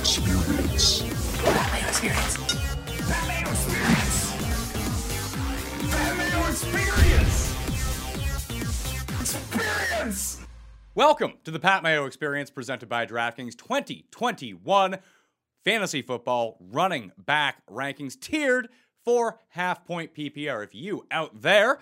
Experience. Pat Mayo Experience. Pat Mayo Experience. Pat Mayo Experience. Experience. Welcome to the Pat Mayo Experience presented by DraftKings 2021 Fantasy Football Running Back Rankings tiered for half point PPR. If you out there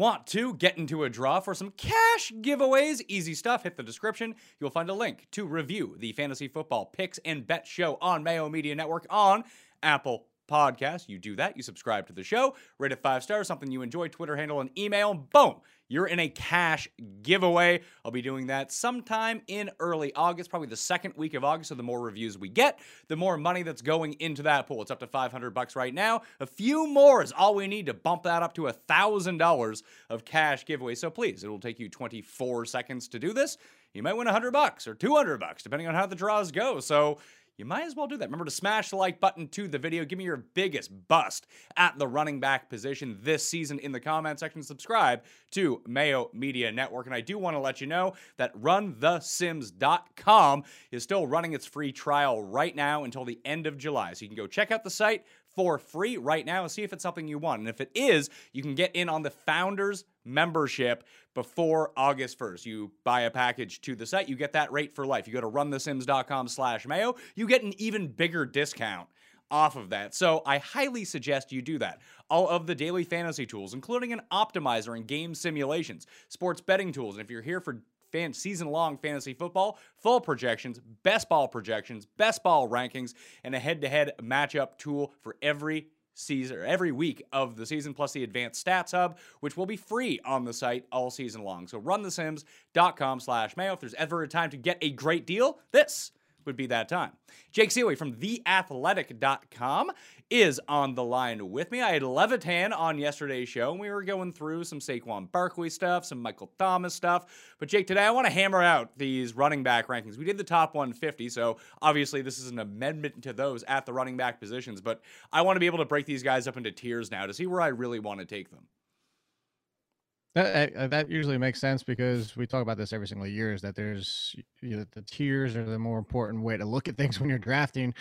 want to get into a draw for some cash giveaways, easy stuff, hit the description. You'll find a link to review the Fantasy Football Picks and Bet Show on Mayo Media Network on Apple Podcast. You do that, you subscribe to the show, rate it five stars, something you enjoy, Twitter handle, and email, and boom, you're in a cash giveaway. I'll be doing that sometime in early August, probably the second week of August. So the more reviews we get, the more money that's going into that pool. It's up to 500 bucks right now. A few more is all we need to bump that up to a thousand dollars of cash giveaway. So please, it will take you 24 seconds to do this. You might win 100 bucks or 200 bucks, depending on how the draws go. So you might as well do that. Remember to smash the like button to the video. Give me your biggest bust at the running back position this season in the comment section. Subscribe to Mayo Media Network. And I do want to let you know that runthesims.com is still running its free trial right now until the end of July. So you can go check out the site for free right now and see if it's something you want. And if it is, you can get in on the founders membership before August 1st. You buy a package to the site, you get that rate for life. You go to runthesims.com slash mayo, you get an even bigger discount off of that. So I highly suggest you do that. All of the daily fantasy tools, including an optimizer and game simulations, sports betting tools. And if you're here for fan season long fantasy football, full projections, best ball projections, best ball rankings, and a head to head matchup tool for every season every week of the season, plus the advanced stats hub, which will be free on the site all season long. So runthesims.com slash mayo. If there's ever a time to get a great deal, this would be that time. Jake Ciely from theathletic.com is on the line with me. I had Levitan on yesterday's show, and we were going through some Saquon Barkley stuff, some Michael Thomas stuff. But Jake, today I want to hammer out these running back rankings. We did the top 150, so obviously this is an amendment to those at the running back positions. But I want to be able to break these guys up into tiers now to see where I really want to take them. That, uh, that usually makes sense because we talk about this every single year is that there's you know, the tiers are the more important way to look at things when you're drafting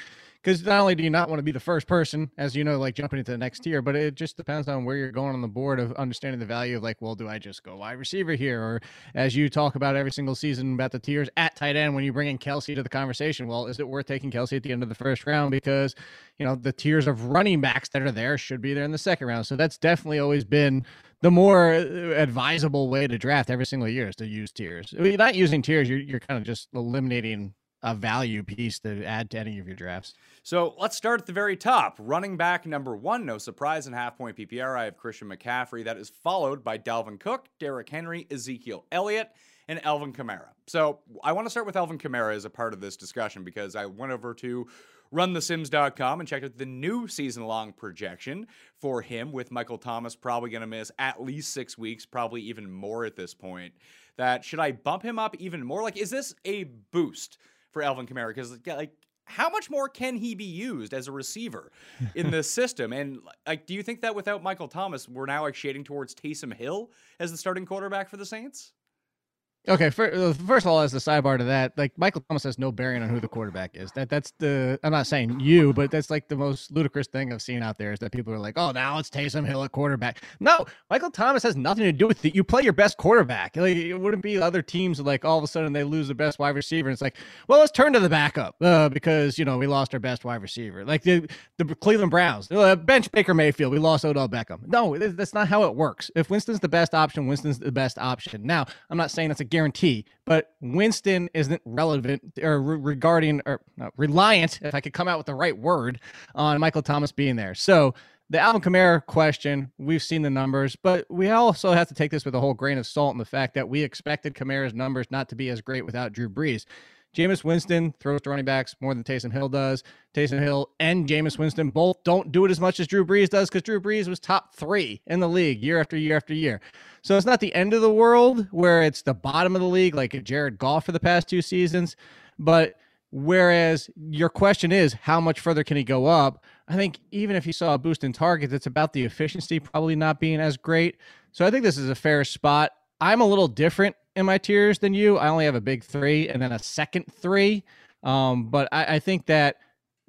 because not only do you not want to be the first person as you know like jumping into the next tier but it just depends on where you're going on the board of understanding the value of like well do i just go wide receiver here? Or as you talk about every single season about the tiers at tight end when you bring in Kelce to the conversation well is it worth taking Kelce at the end of the first round? Because you know the tiers of running backs that are there should be there in the second round. So that's definitely always been the more uh, advisable way to draft every single year is to use tiers. Mean, not using tiers, you're, you're kind of just eliminating a value piece to add to any of your drafts. So let's start at the very top. Running back number one, no surprise in half point PPR. I have Christian McCaffrey. That is followed by Dalvin Cook, Derrick Henry, Ezekiel Elliott, and Alvin Kamara. So I want to start with Alvin Kamara as a part of this discussion because I went over to runthesims.com and check out the new season long projection for him with Michael Thomas probably going to miss at least six weeks, probably even more at this point. That should I bump him up even more? Like, is this a boost for Alvin Kamara? Because, like, how much more can he be used as a receiver in this system? And like, do you think that without Michael Thomas, we're now like shading towards Taysom Hill as the starting quarterback for the Saints? Okay, uh, first of all, as the sidebar to that, like Michael Thomas has no bearing on who the quarterback is. That that's the I'm not saying you, but that's like the most ludicrous thing I've seen out there is that people are like, oh, now it's Taysom Hill at quarterback. No, Michael Thomas has nothing to do with it. You play your best quarterback. Like it wouldn't be other teams like all of a sudden they lose the best wide receiver. It's like, well, let's turn to the backup uh, because you know we lost our best wide receiver. Like the the Cleveland Browns, uh, bench Baker Mayfield, we lost Odell Beckham. No, that's not how it works. If Winston's the best option, Winston's the best option. Now, I'm not saying that's a guarantee, but Winston isn't relevant or re- regarding or no, reliant, if I could come out with the right word, on Michael Thomas being there. So the Alvin Kamara question, we've seen the numbers, but we also have to take this with a whole grain of salt in the fact that we expected Kamara's numbers not to be as great without Drew Brees. Jameis Winston throws to running backs more than Taysom Hill does. Taysom Hill and Jameis Winston both don't do it as much as Drew Brees does because Drew Brees was top three in the league year after year after year. So it's not the end of the world where it's the bottom of the league like Jared Goff for the past two seasons. But whereas your question is how much further can he go up? I think even if he saw a boost in targets, it's about the efficiency probably not being as great. So I think this is a fair spot. I'm a little different in my tiers than you. I only have a big three and then a second three. Um, but I, I think that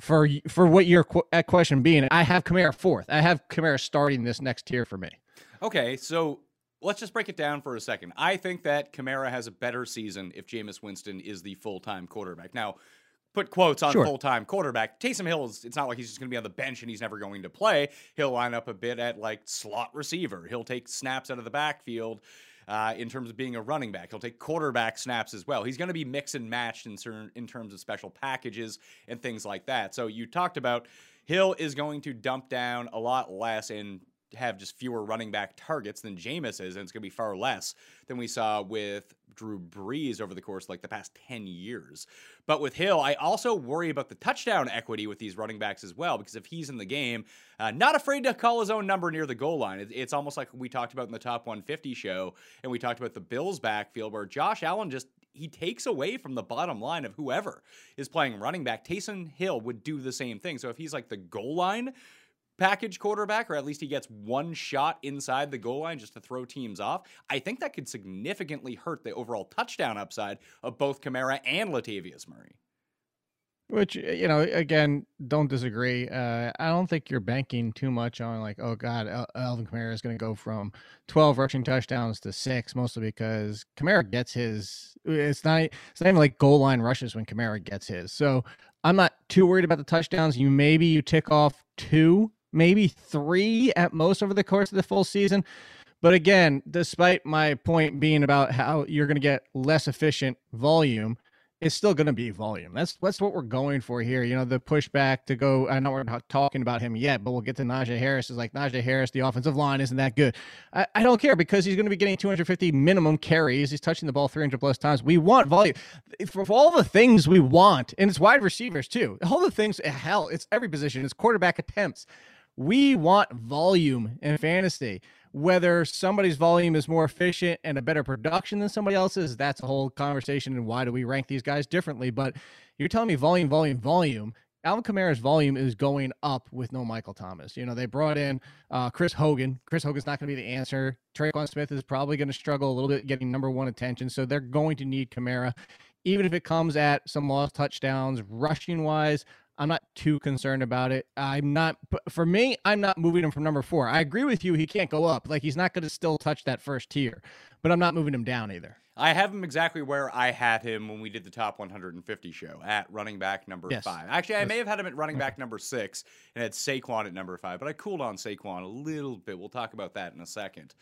for for what your qu- question being, I have Kamara fourth. I have Kamara starting this next tier for me. Okay, so let's just break it down for a second. I think that Kamara has a better season if Jameis Winston is the full time quarterback. Now, put quotes on Sure. full time quarterback. Taysom Hill is, it's not like he's just going to be on the bench and he's never going to play. He'll line up a bit at like slot receiver. He'll take snaps out of the backfield. Uh, in terms of being a running back, he'll take quarterback snaps as well. He's going to be mix and matched in certain in terms of special packages and things like that. So you talked about Hill is going to dump down a lot less and have just fewer running back targets than Jameis is, and it's going to be far less than we saw with Drew Brees over the course like the past 10 years. But with Hill, I also worry about the touchdown equity with these running backs as well, because if he's in the game, uh, not afraid to call his own number near the goal line. It, it's almost like we talked about in the top 150 show, and we talked about the Bills backfield where Josh Allen just he takes away from the bottom line of whoever is playing running back. Taysom Hill would do the same thing. So if he's like the goal line package quarterback, or at least he gets one shot inside the goal line just to throw teams off, I think that could significantly hurt the overall touchdown upside of both Kamara and Latavius Murray. Which uh, you know, again, don't disagree. Uh, I don't think you're banking too much on like, oh God, Alvin Kamara is going to go from 12 rushing touchdowns to six, mostly because Kamara gets his. It's not. It's not even like goal line rushes when Kamara gets his. So I'm not too worried about the touchdowns. You maybe you tick off two, maybe three at most over the course of the full season. But again, despite my point being about how you're going to get less efficient volume, it's still going to be volume. That's that's what we're going for here. You know, the pushback to go. I know we're not talking about him yet, but we'll get to Najee Harris. Is like Najee Harris, the offensive line isn't that good. I, I don't care because he's going to be getting 250 minimum carries. He's touching the ball 300 plus times. We want volume for, for all the things we want, and it's wide receivers too. All the things. Eh, hell, it's every position. It's quarterback attempts. We want volume in fantasy. Whether somebody's volume is more efficient and a better production than somebody else's, that's a whole conversation. And why do we rank these guys differently? But you're telling me volume, volume, volume. Alvin Kamara's volume is going up with no Michael Thomas. You know, they brought in uh, Chris Hogan. Chris Hogan's not going to be the answer. Tre'Quan Smith is probably going to struggle a little bit getting number one attention. So they're going to need Kamara, even if it comes at some lost touchdowns. Rushing wise, I'm not too concerned about it. I'm not, for me, I'm not moving him from number four. I agree with you. He can't go up. Like, he's not going to still touch that first tier, but I'm not moving him down either. I have him exactly where I had him when we did the top 150 show at running back number Yes. five. Actually, I may have had him at running mm-hmm. back number six and had Saquon at number five, but I cooled on Saquon a little bit. We'll talk about that in a second.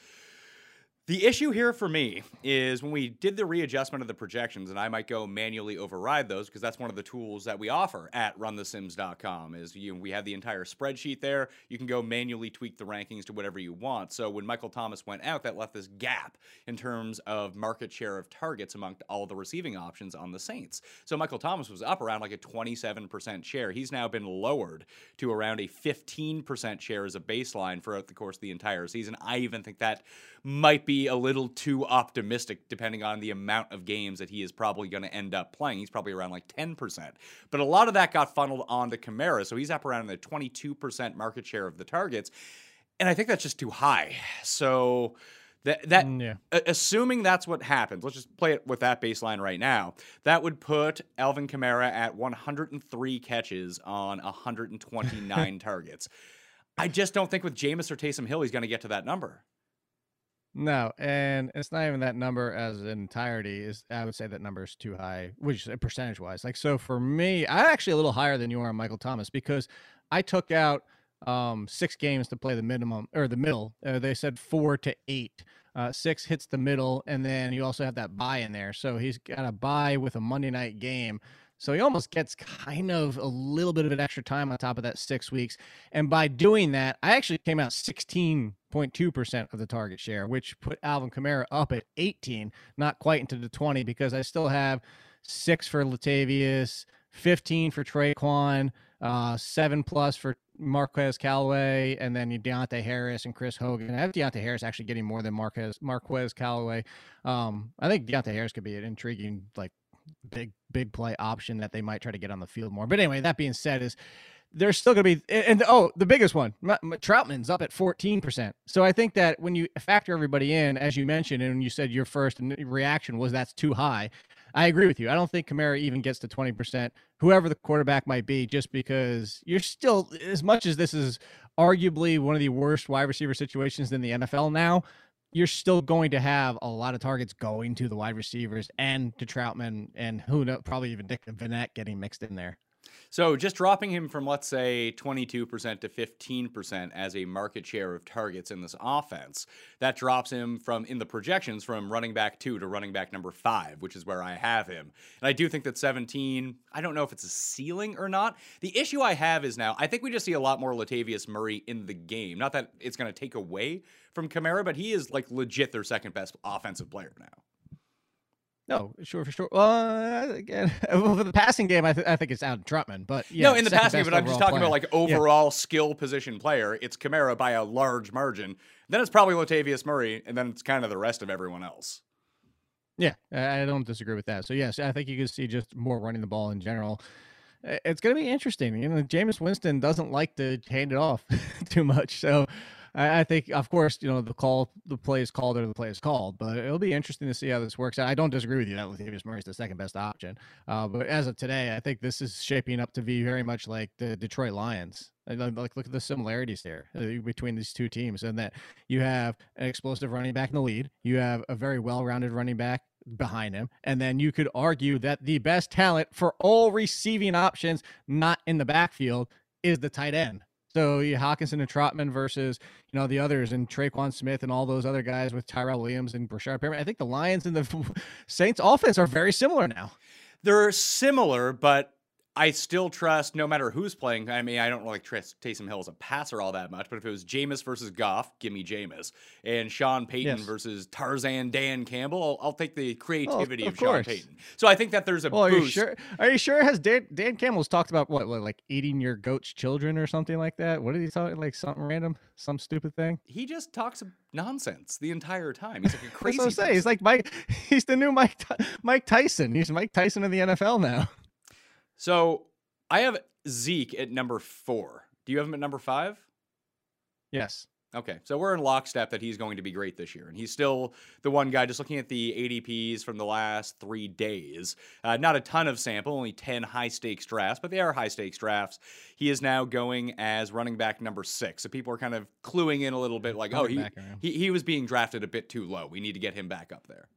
The issue here for me is when we did the readjustment of the projections, and I might go manually override those because that's one of the tools that we offer at runthesims.com is you we have the entire spreadsheet there. You can go manually tweak the rankings to whatever you want. So when Michael Thomas went out, that left this gap in terms of market share of targets among all the receiving options on the Saints. So Michael Thomas was up around like a 27% share. He's now been lowered to around a 15% share as a baseline throughout the course of the entire season. I even think that might be a little too optimistic depending on the amount of games that he is probably going to end up playing. He's probably around like 10%. But a lot of that got funneled onto Kamara, so he's up around the 22% market share of the targets. And I think that's just too high. So that that Mm, yeah. assuming that's what happens, let's just play it with that baseline right now. That would put Alvin Kamara at 103 catches on 129 targets. I just don't think with Jameis or Taysom Hill he's going to get to that number. No, and it's not even that number as an entirety. Is I would say that number is too high, which percentage wise. Like so, for me, I'm actually a little higher than you are on Michael Thomas because I took out um six games to play the minimum or the middle. Uh, they said four to eight. Uh, six hits the middle, and then you also have that bye in there. So he's got a bye with a Monday night game. So he almost gets kind of a little bit of an extra time on top of that six weeks. And by doing that, I actually came out 16.2% of the target share, which put Alvin Kamara up at 18, not quite into the 20, because I still have six for Latavius, 15 for Tre'Quan, uh, seven plus for Marquez Callaway, and then Deonte Harris and Chris Hogan. I have Deonte Harris actually getting more than Marquez Marquez Callaway. Um, I think Deonte Harris could be an intriguing, like big, big play option that they might try to get on the field more. But anyway, that being said, is there's still going to be and, and oh the biggest one Trautman's up at 14% so i think that when you factor everybody in as you mentioned and you said your first reaction was that's too high I agree with you. I don't think Kamara even gets to 20%, whoever the quarterback might be, just because you're still, as much as this is arguably one of the worst wide receiver situations in the NFL now, you're still going to have a lot of targets going to the wide receivers and to Trautman and who knows, probably even Nick Vannett getting mixed in there. So just dropping him from let's say 22% to 15% as a market share of targets in this offense, that drops him from in the projections from running back 2 to running back number 5, which is where I have him. And I do think that 17, I don't know if it's a ceiling or not. The issue I have is now I think we just see a lot more Latavius Murray in the game. Not that it's going to take away from Kamara, but he is like legit their second best offensive player now. No, sure, for sure. Well, again, for the passing game, I, th- I think it's Adam Trautman. But yeah, no, in the passing game, but I'm just talking player. about like overall yeah. skill position player. It's Kamara by a large margin. Then it's probably Latavius Murray, and then it's kind of the rest of everyone else. Yeah, I don't disagree with that. So yes, I think you can see just more running the ball in general. It's going to be interesting. You know, Jameis Winston doesn't like to hand it off too much, so I, I, think, of course, you know, the call, the play is called or the play is called, but it'll be interesting to see how this works. Out. I don't disagree with you that Latavius Murray is the second best option. Uh, but as of today, I think this is shaping up to be very much like the Detroit Lions. Like, look at the similarities there uh, between these two teams, and that you have an explosive running back in the lead. You have a very well-rounded running back behind him. And then you could argue that the best talent for all receiving options, not in the backfield, is the tight end. So you Hockenson and Trautman versus you know the others and Tre'Quan Smith and all those other guys with Tyrell Williams and Breshad Perriman. I think the Lions and the Saints offense are very similar now. They're similar, but I still trust no matter who's playing. I mean, I don't like trust Taysom Hill as a passer all that much, but if it was Jameis versus Goff, give me Jameis. And Sean Payton yes. versus Tarzan Dan Campbell, I'll, I'll take the creativity of, of, Sean Payton. So I think that there's a well, boost. Are you sure? Are you sure? Has Dan, Dan Campbell's talked about what, what, like eating your goat's children or something like that? What did he talk like? Something random, some stupid thing? He just talks nonsense the entire time. He's like a crazy. That's what I'm saying. He's like Mike. He's the new Mike Mike Tyson. He's Mike Tyson of the NFL now. So I have Zeke at number four. Do you have him at number five? Yes. Okay, so we're in lockstep that he's going to be great this year, and he's still the one guy. Just looking at the ADPs from the last three days, uh, not a ton of sample, only ten high stakes drafts, but they are high stakes drafts. He is now going as running back number six, so people are kind of cluing in a little bit, like, oh, he, he he was being drafted a bit too low. We need to get him back up there.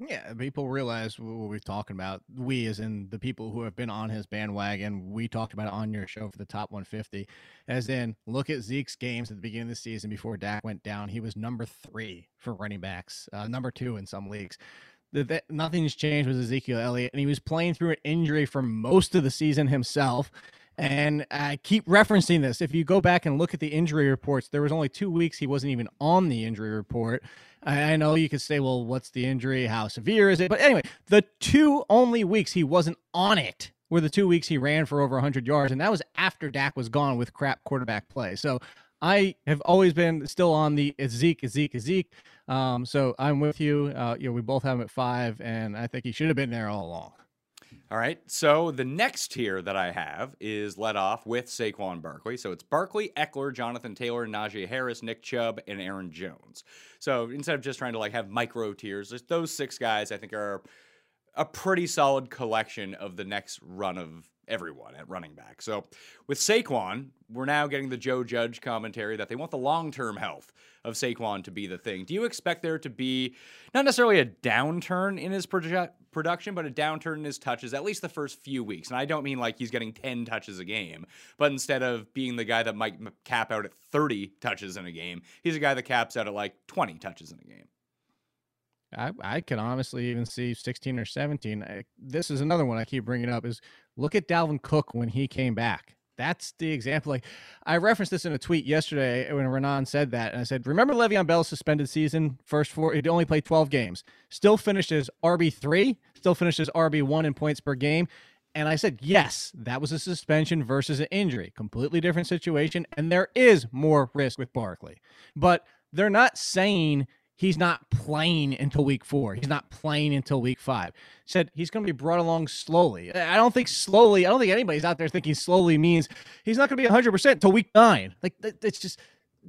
Yeah, people realize what we're talking about. We, as in the people who have been on his bandwagon, we talked about it on your show for the top 150. As in, look at Zeke's games at the beginning of the season before Dak went down. He was number three for running backs, uh, number two in some leagues. The, the, nothing's changed with Ezekiel Elliott, and he was playing through an injury for most of the season himself. And I keep referencing this. If you go back and look at the injury reports, there was only two weeks he wasn't even on the injury report. I know you could say, well, what's the injury? How severe is it? But anyway, the two only weeks he wasn't on it were the two weeks he ran for over 100 yards, and that was after Dak was gone with crap quarterback play. So I have always been still on the Zeke, Zeke, Zeke. Um, so I'm with you. Uh, you know, we both have him at five, and I think he should have been there all along. All right. So the next tier that I have is led off with Saquon Barkley. So it's Barkley, Ekeler, Jonathan Taylor, Najee Harris, Nick Chubb, and Aaron Jones. So instead of just trying to like have micro tiers, those six guys I think are a pretty solid collection of the next run of everyone at running back. So with Saquon, we're now getting the Joe Judge commentary that they want the long term health of Saquon to be the thing. Do you expect there to be not necessarily a downturn in his proje- production, but a downturn in his touches, at least the first few weeks? And I don't mean like he's getting 10 touches a game, but instead of being the guy that might cap out at 30 touches in a game, he's a guy that caps out at like 20 touches in a game. I, I can honestly even see 16 or 17. I, this is another one I keep bringing up is look at Dalvin Cook when he came back. That's the example. Like I referenced this in a tweet yesterday when Renan said that, and I said, "Remember Le'Veon Bell's suspended season? First four, he only played 12 games. Still finished as RB three. Still finished as RB one in points per game." And I said, yes, that was a suspension versus an injury. Completely different situation. And there is more risk with Barkley. But they're not saying he's not playing until week four. He's not playing until week five. Said he's going to be brought along slowly. I don't think slowly. I don't think anybody's out there thinking slowly means he's not going to be 100% until week nine. Like it's just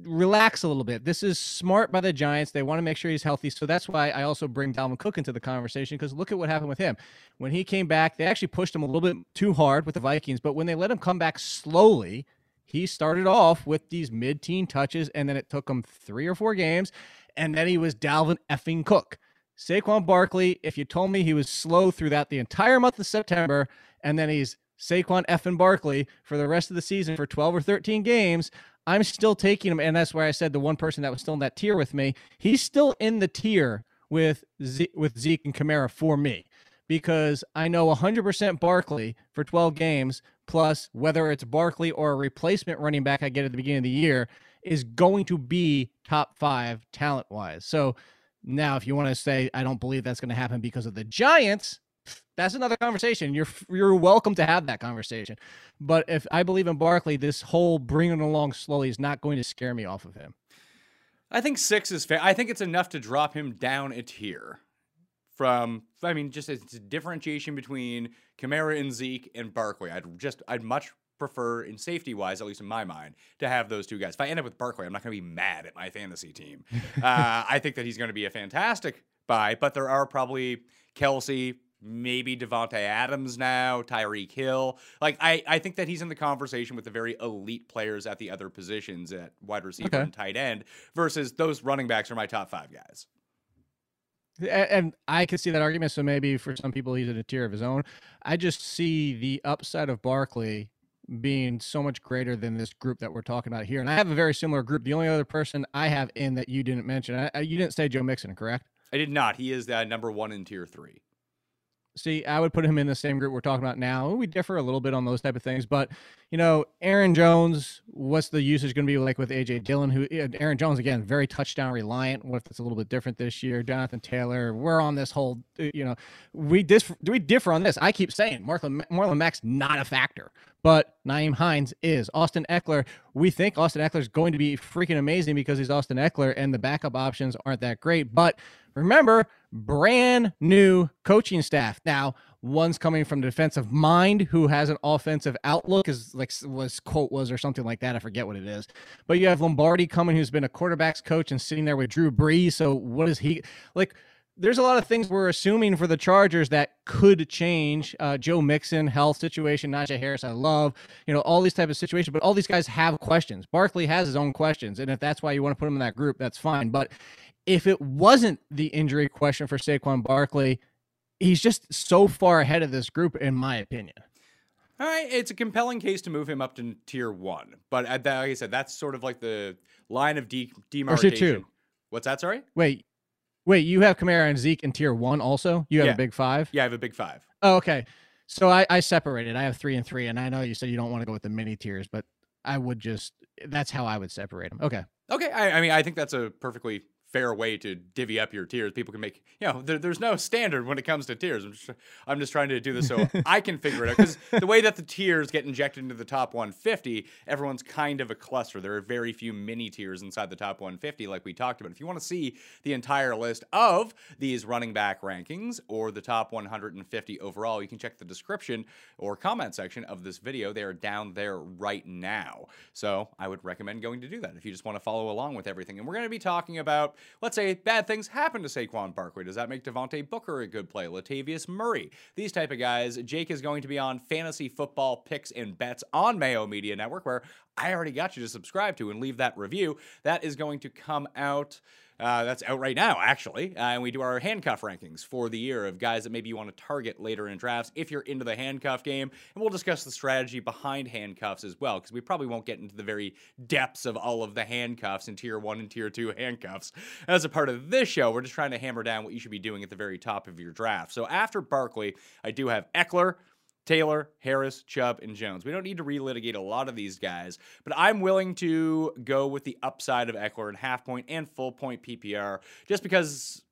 relax a little bit. This is smart by the Giants. They want to make sure he's healthy. So that's why I also bring Dalvin Cook into the conversation because look at what happened with him. When he came back, they actually pushed him a little bit too hard with the Vikings, but when they let him come back slowly, he started off with these mid teen touches, and then it took him three or four games, and then he was Dalvin effing Cook. Saquon Barkley, if you told me he was slow through that the entire month of September, and then he's Saquon effing Barkley for the rest of the season for 12 or 13 games, I'm still taking him. And that's why I said the one person that was still in that tier with me, he's still in the tier with with Zeke and Kamara for me because I know 100% Barkley for 12 games, plus whether it's Barkley or a replacement running back I get at the beginning of the year, is going to be top five talent wise. So now, if you want to say, I don't believe that's going to happen because of the Giants, that's another conversation. You're you're welcome to have that conversation. But if I believe in Barkley, this whole bringing along slowly is not going to scare me off of him. I think six is fair. I think it's enough to drop him down a tier from. I mean, just it's a differentiation between Kamara and Zeke and Barkley. I'd just I'd much prefer in safety wise, at least in my mind, to have those two guys. If I end up with Barkley, I'm not going to be mad at my fantasy team. uh, I think that he's going to be a fantastic buy, but there are probably Kelce, maybe Davante Adams now, Tyreek Hill. Like I, I think that he's in the conversation with the very elite players at the other positions at wide receiver Okay. and tight end versus those running backs are my top five guys. And I can see that argument. So maybe for some people, he's in a tier of his own. I just see the upside of Barkley being so much greater than this group that we're talking about here. And I have a very similar group. The only other person I have in that you didn't mention, I- you didn't say Joe Mixon, correct? I did not. He is uh, number one in tier three. See, I would put him in the same group we're talking about now. We differ a little bit on those type of things, but you know, Aaron Jones, what's the usage going to be like with AJ Dillon? Who Aaron Jones again, very touchdown reliant. What if it's a little bit different this year? Jonathan Taylor, we're on this whole, uh, you know, we dis we differ on this. I keep saying Marlon Marlon Mack's not a factor, but Nyheim Hines is. Austin Ekeler, we think Austin Ekeler is going to be freaking amazing because he's Austin Ekeler, and the backup options aren't that great, but remember brand new coaching staff now one's coming from defensive mind who has an offensive outlook is like was quote was or something like that i forget what it is but you have lombardi coming who's been a quarterbacks coach and sitting there with drew brees so what is he like there's a lot of things we're assuming for the Chargers that could change. Uh, Joe Mixon, health situation, Najee Harris, I love, you know, all these type of situations, but all these guys have questions. Barkley has his own questions. And if that's why you want to put him in that group, that's fine. But if it wasn't the injury question for Saquon Barkley, he's just so far ahead of this group, in my opinion. All right, it's a compelling case to move him up to tier one, but at that, like I said, that's sort of like the line of de- demarcation. two. What's that? Sorry. Wait, wait, you have Kamara and Zeke in tier one also? You have Yeah. a big five? Yeah, I have a big five. Oh, okay. So I, I separated. I have three and three, and I know you said you don't want to go with the mini tiers, but I would just that's how I would separate them. Okay. Okay, I, I mean, I think that's a perfectly fair way to divvy up your tiers. People can make, you know, there, there's no standard when it comes to tiers. I'm just, I'm just trying to do this so I can figure it out because the way that the tiers get injected into the top 150, everyone's kind of a cluster. There are very few mini tiers inside the top 150, like we talked about. If you want to see the entire list of these running back rankings or the top 150 overall, you can check the description or comment section of this video. They are down there right now. So I would recommend going to do that if you just want to follow along with everything. And we're going to be talking about, let's say, bad things happen to Saquon Barkley. Does that make Devontae Booker a good play? Latavius Murray, these type of guys. Jake is going to be on fantasy football picks and bets on Mayo Media Network, where I already got you to subscribe to and leave that review. That is going to come out. Uh, that's out right now, actually. Uh, and we do our handcuff rankings for the year of guys that maybe you want to target later in drafts if you're into the handcuff game. And we'll discuss the strategy behind handcuffs as well, because we probably won't get into the very depths of all of the handcuffs in tier one and tier two handcuffs. As a part of this show, we're just trying to hammer down what you should be doing at the very top of your draft. So after Barkley, I do have Ekeler. Taylor, Harris, Chubb, and Jones. We don't need to relitigate a lot of these guys, but I'm willing to go with the upside of Ekeler in half point and full point PPR just because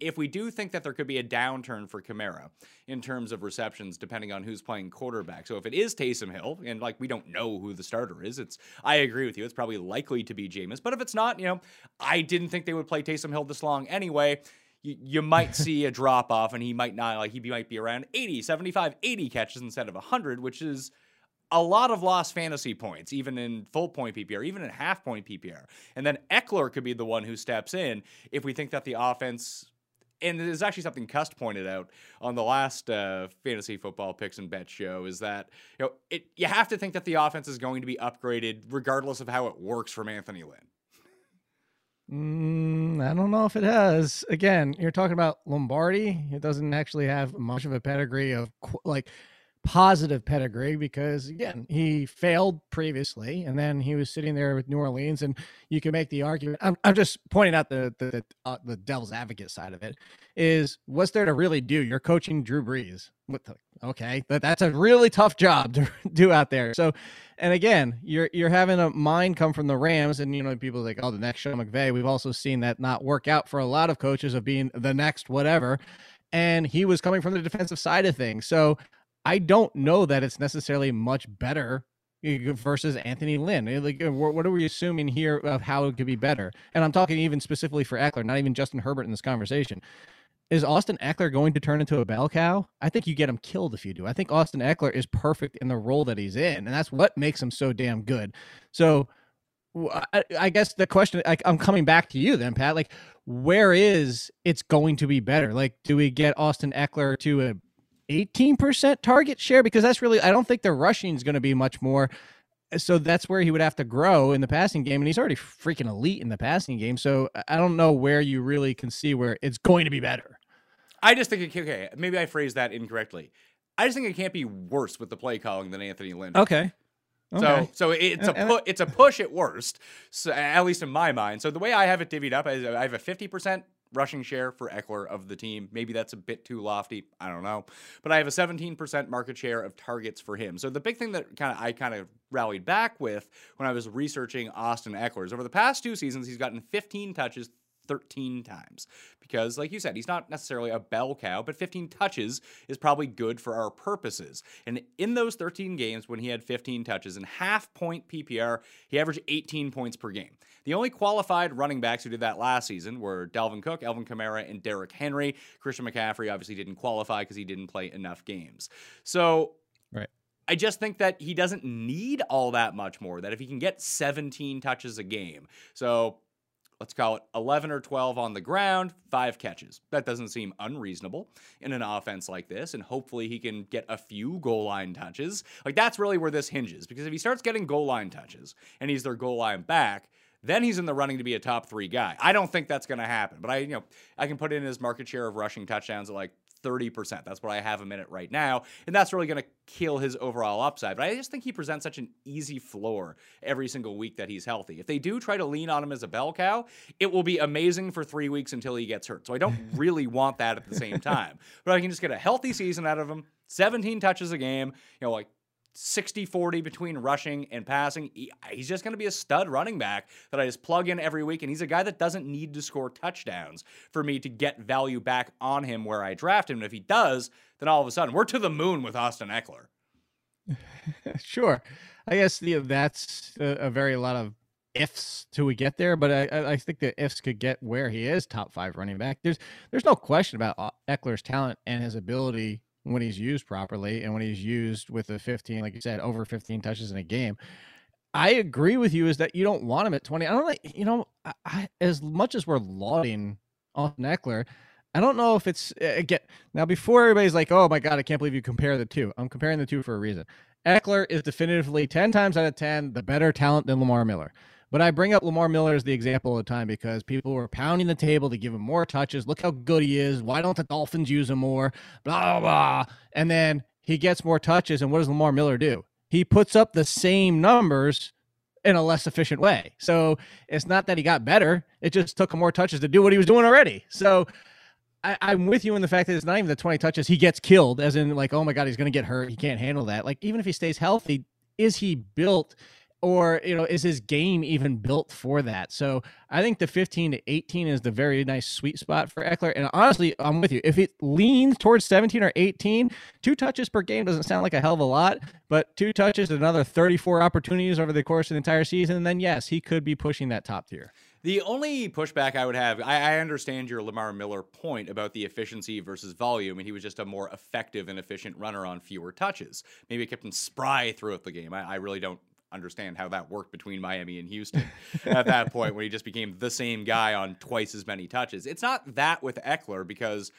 if we do think that there could be a downturn for Kamara in terms of receptions, depending on who's playing quarterback. So if it is Taysom Hill, and like we don't know who the starter is, it's I agree with you. It's probably likely to be Jameis. But if it's not, you know, I didn't think they would play Taysom Hill this long anyway you, you might see a drop off and he might not like he might be around 80 75 80 catches instead of 100 which is a lot of lost fantasy points, even in full point PPR, even in half point PPR. And then Ekeler could be the one who steps in if we think that the offense. And there's actually something Cust pointed out on the last uh, fantasy football picks and bet show is that you know it you have to think that the offense is going to be upgraded regardless of how it works from Anthony Lynn. Mm, I don't know if it has. Again, you're talking about Lombardi. It doesn't actually have much of a pedigree of like positive pedigree because again he failed previously and then he was sitting there with new orleans and you can make the argument i'm, I'm just pointing out the the, uh, the devil's advocate side of it is what's there to really do? You're coaching drew brees. What the, okay that, that's a really tough job to do out there. So and again you're you're having a mind come from the rams and you know people like oh the next Sean McVay. We've also seen that not work out for a lot of coaches of being the next whatever and he was coming from the defensive side of things. So I don't know that it's necessarily much better eh, versus Anthony Lynn. Eh, like, eh, what are we assuming here of how it could be better? And I'm talking even specifically for Ekeler, not even Justin Herbert in this conversation. Is Austin Ekeler going to turn into a bell cow? I think you get him killed if you do. I think Austin Ekeler is perfect in the role that he's in, and that's what makes him so damn good. So, I, guess the question I, I'm coming back to you then, Pat. Like, where is it's going to be better? Like, do we get Austin Ekeler to a 18% target share because that's really I don't think the rushing is going to be much more. So that's where he would have to grow in the passing game, and he's already freaking elite in the passing game. So I don't know where you really can see where it's going to be better. I just think it, okay, maybe I phrased that incorrectly. I just think it can't be worse with the play calling than Anthony Lynn. Okay. Okay. So, so it's a uh, uh, pu- it's a push at worst, so, at least in my mind. So the way I have it divvied up, is I have a fifty percent rushing share for Ekeler of the team. Maybe that's a bit too lofty. I don't know. But I have a 17% market share of targets for him. So the big thing that kind of I kind of rallied back with when I was researching Austin Ekeler is over the past two seasons, he's gotten 15 touches, 13 times. Because, like you said, he's not necessarily a bell cow, but 15 touches is probably good for our purposes. And in those 13 games, when he had 15 touches in half point PPR, he averaged 18 points per game. The only qualified running backs who did that last season were Dalvin Cook, Alvin Kamara, and Derrick Henry. Christian McCaffrey obviously didn't qualify because he didn't play enough games. So, right. I just think that he doesn't need all that much more. That if he can get 17 touches a game, so let's call it 11 or 12 on the ground, five catches. That doesn't seem unreasonable in an offense like this. And hopefully he can get a few goal line touches. Like that's really where this hinges. Because if he starts getting goal line touches and he's their goal line back, then he's in the running to be a top three guy. I don't think that's going to happen, but I, you know, I can put in his market share of rushing touchdowns at like 30%. That's what I have him in it right now. And that's really going to kill his overall upside. But I just think he presents such an easy floor every single week that he's healthy. If they do try to lean on him as a bell cow, it will be amazing for three weeks until he gets hurt. So I don't really want that at the same time. But I can just get a healthy season out of him, 17 touches a game, you know, like 60 40 between rushing and passing. He, he's just going to be a stud running back that I just plug in every week. And he's a guy that doesn't need to score touchdowns for me to get value back on him where I draft him. And if he does, then all of a sudden we're to the moon with Austin Ekeler. sure. I guess that's a, a, very lot of ifs till we get there, but I, I think the ifs could get where he is top five running back. There's there's no question about Ekeler's talent and his ability when he's used properly and when he's used with the 15, like you said, over 15 touches in a game. I agree with you is that you don't want him at 20. I don't like, you know, I, I, as much as we're lauding Austin Ekeler, I don't know if it's eh, again now before everybody's like, oh my god, I can't believe you compare the two. I'm comparing the two for a reason. Ekeler is definitively 10 times out of 10 the better talent than Lamar Miller. But I bring up Lamar Miller as the example of the time because people were pounding the table to give him more touches. Look how good he is. Why don't the Dolphins use him more? Blah, blah, blah. And then he gets more touches. And what does Lamar Miller do? He puts up the same numbers in a less efficient way. So it's not that he got better. It just took him more touches to do what he was doing already. So I, am with you in the fact that it's not even the 20 touches. He gets killed, as in, like, oh my God, he's going to get hurt. He can't handle that. Like, even if he stays healthy, is he built or you know is his game even built for that so i think the 15 to 18 is the very nice sweet spot for Ekeler and honestly i'm with you if it leans towards 17 or 18 two touches per game doesn't sound like a hell of a lot but two touches and another 34 opportunities over the course of the entire season and then yes he could be pushing that top tier The only pushback I would have, I, I, understand your Lamar Miller point about the efficiency versus volume, and he was just a more effective and efficient runner on fewer touches. Maybe it kept him spry throughout the game. I, I really don't understand how that worked between Miami and Houston at that point when he just became the same guy on twice as many touches. It's not that with Ekeler because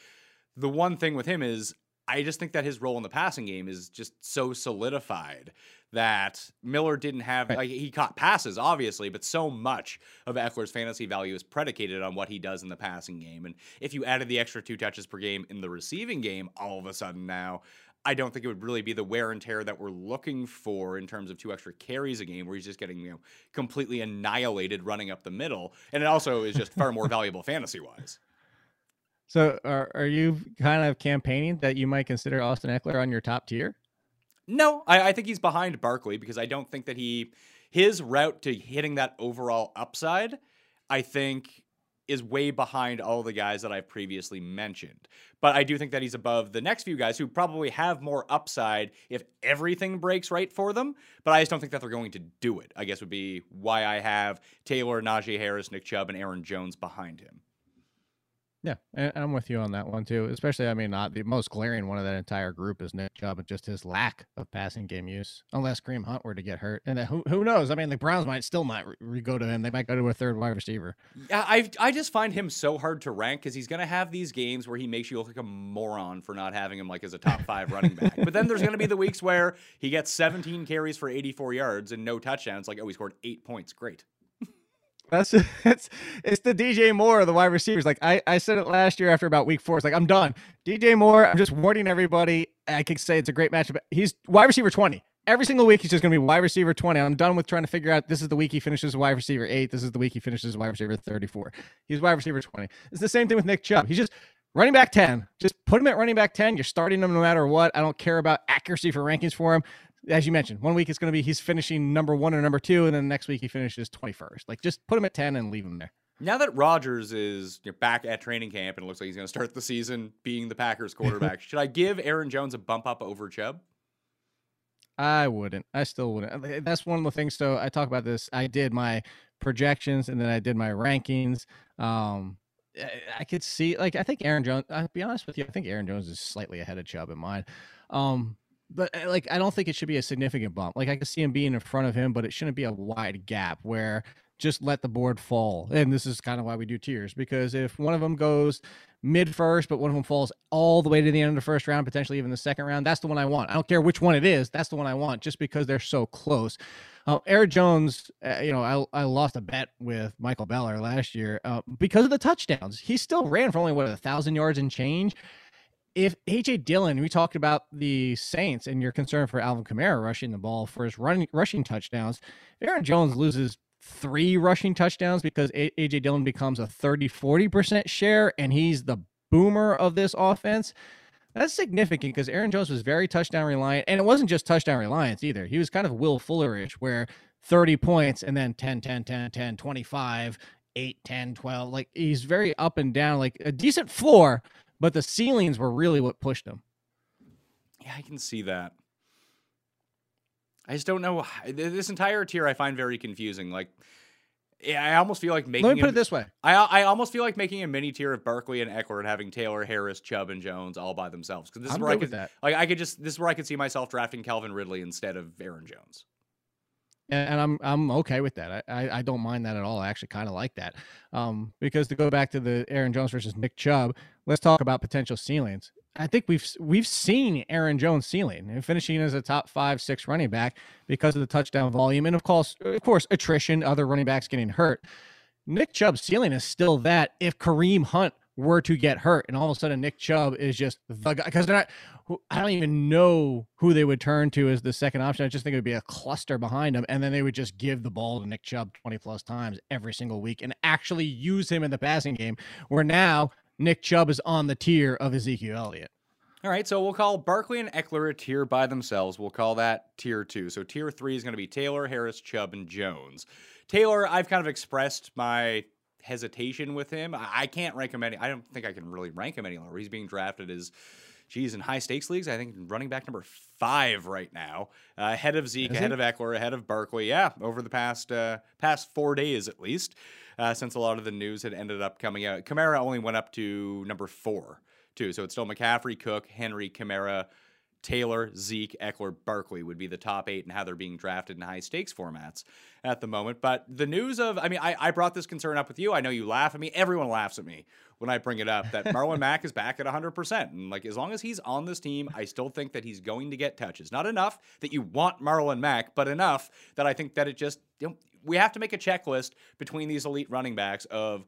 the one thing with him is I just think that his role in the passing game is just so solidified that Miller didn't have right. like he caught passes obviously, but so much of Ekeler's fantasy value is predicated on what he does in the passing game. And if you added the extra two touches per game in the receiving game, all of a sudden now I don't think it would really be the wear and tear that we're looking for in terms of two extra carries a game, where he's just getting you know completely annihilated running up the middle, and it also is just far more valuable fantasy wise. So, are are you kind of campaigning that you might consider Austin Ekeler on your top tier? No, I, I think he's behind Barkley because I don't think that he his route to hitting that overall upside. I think is way behind all the guys that I've previously mentioned. But I do think that he's above the next few guys who probably have more upside if everything breaks right for them. But I just don't think that they're going to do it, I guess would be why I have Taylor, Najee Harris, Nick Chubb, and Aaron Jones behind him. Yeah, I'm with you on that one too. Especially, I mean, not the most glaring one of that entire group is Nick Chubb, and just his lack of passing game use. Unless Kareem Hunt were to get hurt, and who who knows? I mean, the Browns might still might re- go to him. They might go to a third wide receiver. Yeah, I I just find him so hard to rank because he's gonna have these games where he makes you look like a moron for not having him like as a top five running back. But then there's gonna be the weeks where he gets 17 carries for 84 yards and no touchdowns. Like, oh, he scored eight points. Great. That's it's it's the DJ Moore of the wide receivers. Like I, I said it last year after about week four. It's like I'm done. DJ Moore. I'm just warning everybody. I can say it's a great matchup. He's wide receiver 20. Every single week he's just gonna be wide receiver 20. I'm done with trying to figure out this is the week he finishes wide receiver eight. This is the week he finishes wide receiver 34. He's wide receiver 20. It's the same thing with Nick Chubb. He's just running back 10. Just put him at running back 10. You're starting him no matter what. I don't care about accuracy for rankings for him as you mentioned, one week it's going to be he's finishing number one or number two, and then the next week he finishes 21st. Like, just put him at 10 and leave him there. Now that Rodgers is back at training camp and it looks like he's going to start the season being the Packers quarterback, should I give Aaron Jones a bump up over Chubb? I wouldn't. I still wouldn't. That's one of the things. So I talk about this. I did my projections and then I did my rankings. Um, I could see, like, I think Aaron Jones. I'll be honest with you. I think Aaron Jones is slightly ahead of Chubb in mine. Um, but uh, like I don't think it should be a significant bump. Like I can see him being in front of him, but it shouldn't be a wide gap where just let the board fall. And this is kind of why we do tiers because if one of them goes mid first, but one of them falls all the way to the end of the first round, potentially even the second round, that's the one I want. I don't care which one it is. That's the one I want just because they're so close. Uh, Jones, uh, you know, I, I lost a bet with Michael Beller last year uh, because of the touchdowns. He still ran for only what a thousand yards and change if AJ Dillon, we talked about the Saints and your concern for Alvin Kamara rushing the ball for his running rushing touchdowns. Aaron Jones loses three rushing touchdowns because AJ Dillon becomes a 30 40% share and he's the boomer of this offense. That's significant because Aaron Jones was very touchdown reliant. And it wasn't just touchdown reliance either. He was kind of Will Fullerish, where 30 points and then 10, 10, 10, 10, 25, 8, 10, 12. Like he's very up and down, like a decent floor, but the ceilings were really what pushed him. Yeah, I can see that. I just don't know. This entire tier I find very confusing. Like, I almost feel like making. Let me put a, it this way. I I almost feel like making a mini tier of Barkley and Ekeler and having Taylor, Harris, Chubb, and Jones all by themselves. Because this is I'm where I could that. like I could just this is where I could see myself drafting Calvin Ridley instead of Aaron Jones and I'm I'm okay with that. I, I, I don't mind that at all. I actually kind of like that. Um, because to go back to the Aaron Jones versus Nick Chubb, let's talk about potential ceilings. I think we've we've seen Aaron Jones ceiling and finishing as a top five six running back because of the touchdown volume and of course of course attrition, other running backs getting hurt. Nick Chubb's ceiling is still that if Kareem Hunt were to get hurt and all of a sudden Nick Chubb is just the guy because they're not I don't even know who they would turn to as the second option. I just think it would be a cluster behind him and then they would just give the ball to Nick Chubb 20 plus times every single week and actually use him in the passing game where now Nick Chubb is on the tier of Ezekiel Elliott. All right, so we'll call Barkley and Ekeler a tier by themselves. We'll call that tier two. So tier three is going to be Taylor, Harris, Chubb, and Jones. Taylor, I've kind of expressed my hesitation with him. I, can't rank him any. I don't think I can really rank him any lower. He's being drafted as geez, in high stakes leagues, I think running back number five right now, uh, ahead of Zeke, Is ahead he? of Ekeler, ahead of Barkley. Yeah, over the past uh, past four days at least, uh, since a lot of the news had ended up coming out. Kamara only went up to number four too, so it's still McCaffrey, Cook, Henry, Kamara. Taylor, Zeke, Ekeler, Barkley would be the top eight and how they're being drafted in high stakes formats at the moment. But the news of, I mean, I, I brought this concern up with you. I know you laugh at me. Everyone laughs at me when I bring it up that Marlon Mack is back at 100%. And like, as long as he's on this team, I still think that he's going to get touches. Not enough that you want Marlon Mack, but enough that I think that it just, you know, we have to make a checklist between these elite running backs of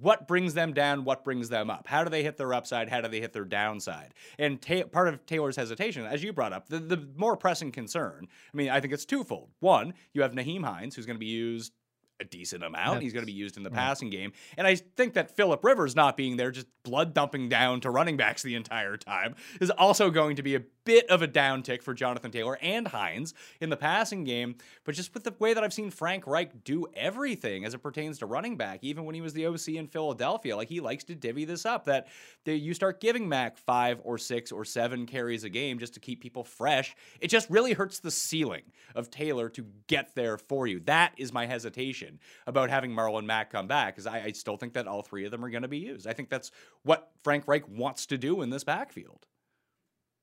what brings them down, what brings them up. How do they hit their upside? How do they hit their downside? And ta- part of Taylor's hesitation, as you brought up, the, the more pressing concern, I mean, I think it's twofold. One, you have Nyheim Hines, who's going to be used a decent amount. He's going to be used in the right. passing game. And I think that Philip Rivers not being there, just blood dumping down to running backs the entire time, is also going to be a bit of a downtick for Jonathan Taylor and Hines in the passing game. But just with the way that I've seen Frank Reich do everything as it pertains to running back, even when he was the OC in Philadelphia, like he likes to divvy this up that you start giving Mack five or six or seven carries a game just to keep people fresh. It just really hurts the ceiling of Taylor to get there for you. That is my hesitation about having Marlon Mack come back, because I, I still think that all three of them are going to be used. I think that's what Frank Reich wants to do in this backfield.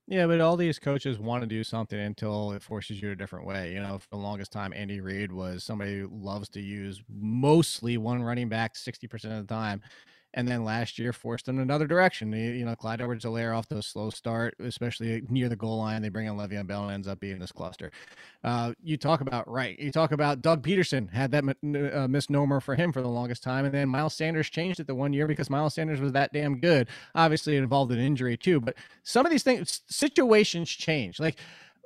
Yeah, but all these coaches want to do something until it forces you a different way. You know, for the longest time, Andy Reid was somebody who loves to use mostly one running back 60% of the time. And then last year forced them another direction. You you know, Clyde Edwards-Helaire off to a slow start, especially near the goal line. They bring in Le'Veon Bell and ends up being this cluster. Uh, you talk about right. You talk about Doug Pederson had that uh, misnomer for him for the longest time, and then Miles Sanders changed it the one year because Miles Sanders was that damn good. Obviously, it involved an injury too, but some of these things, situations change. Like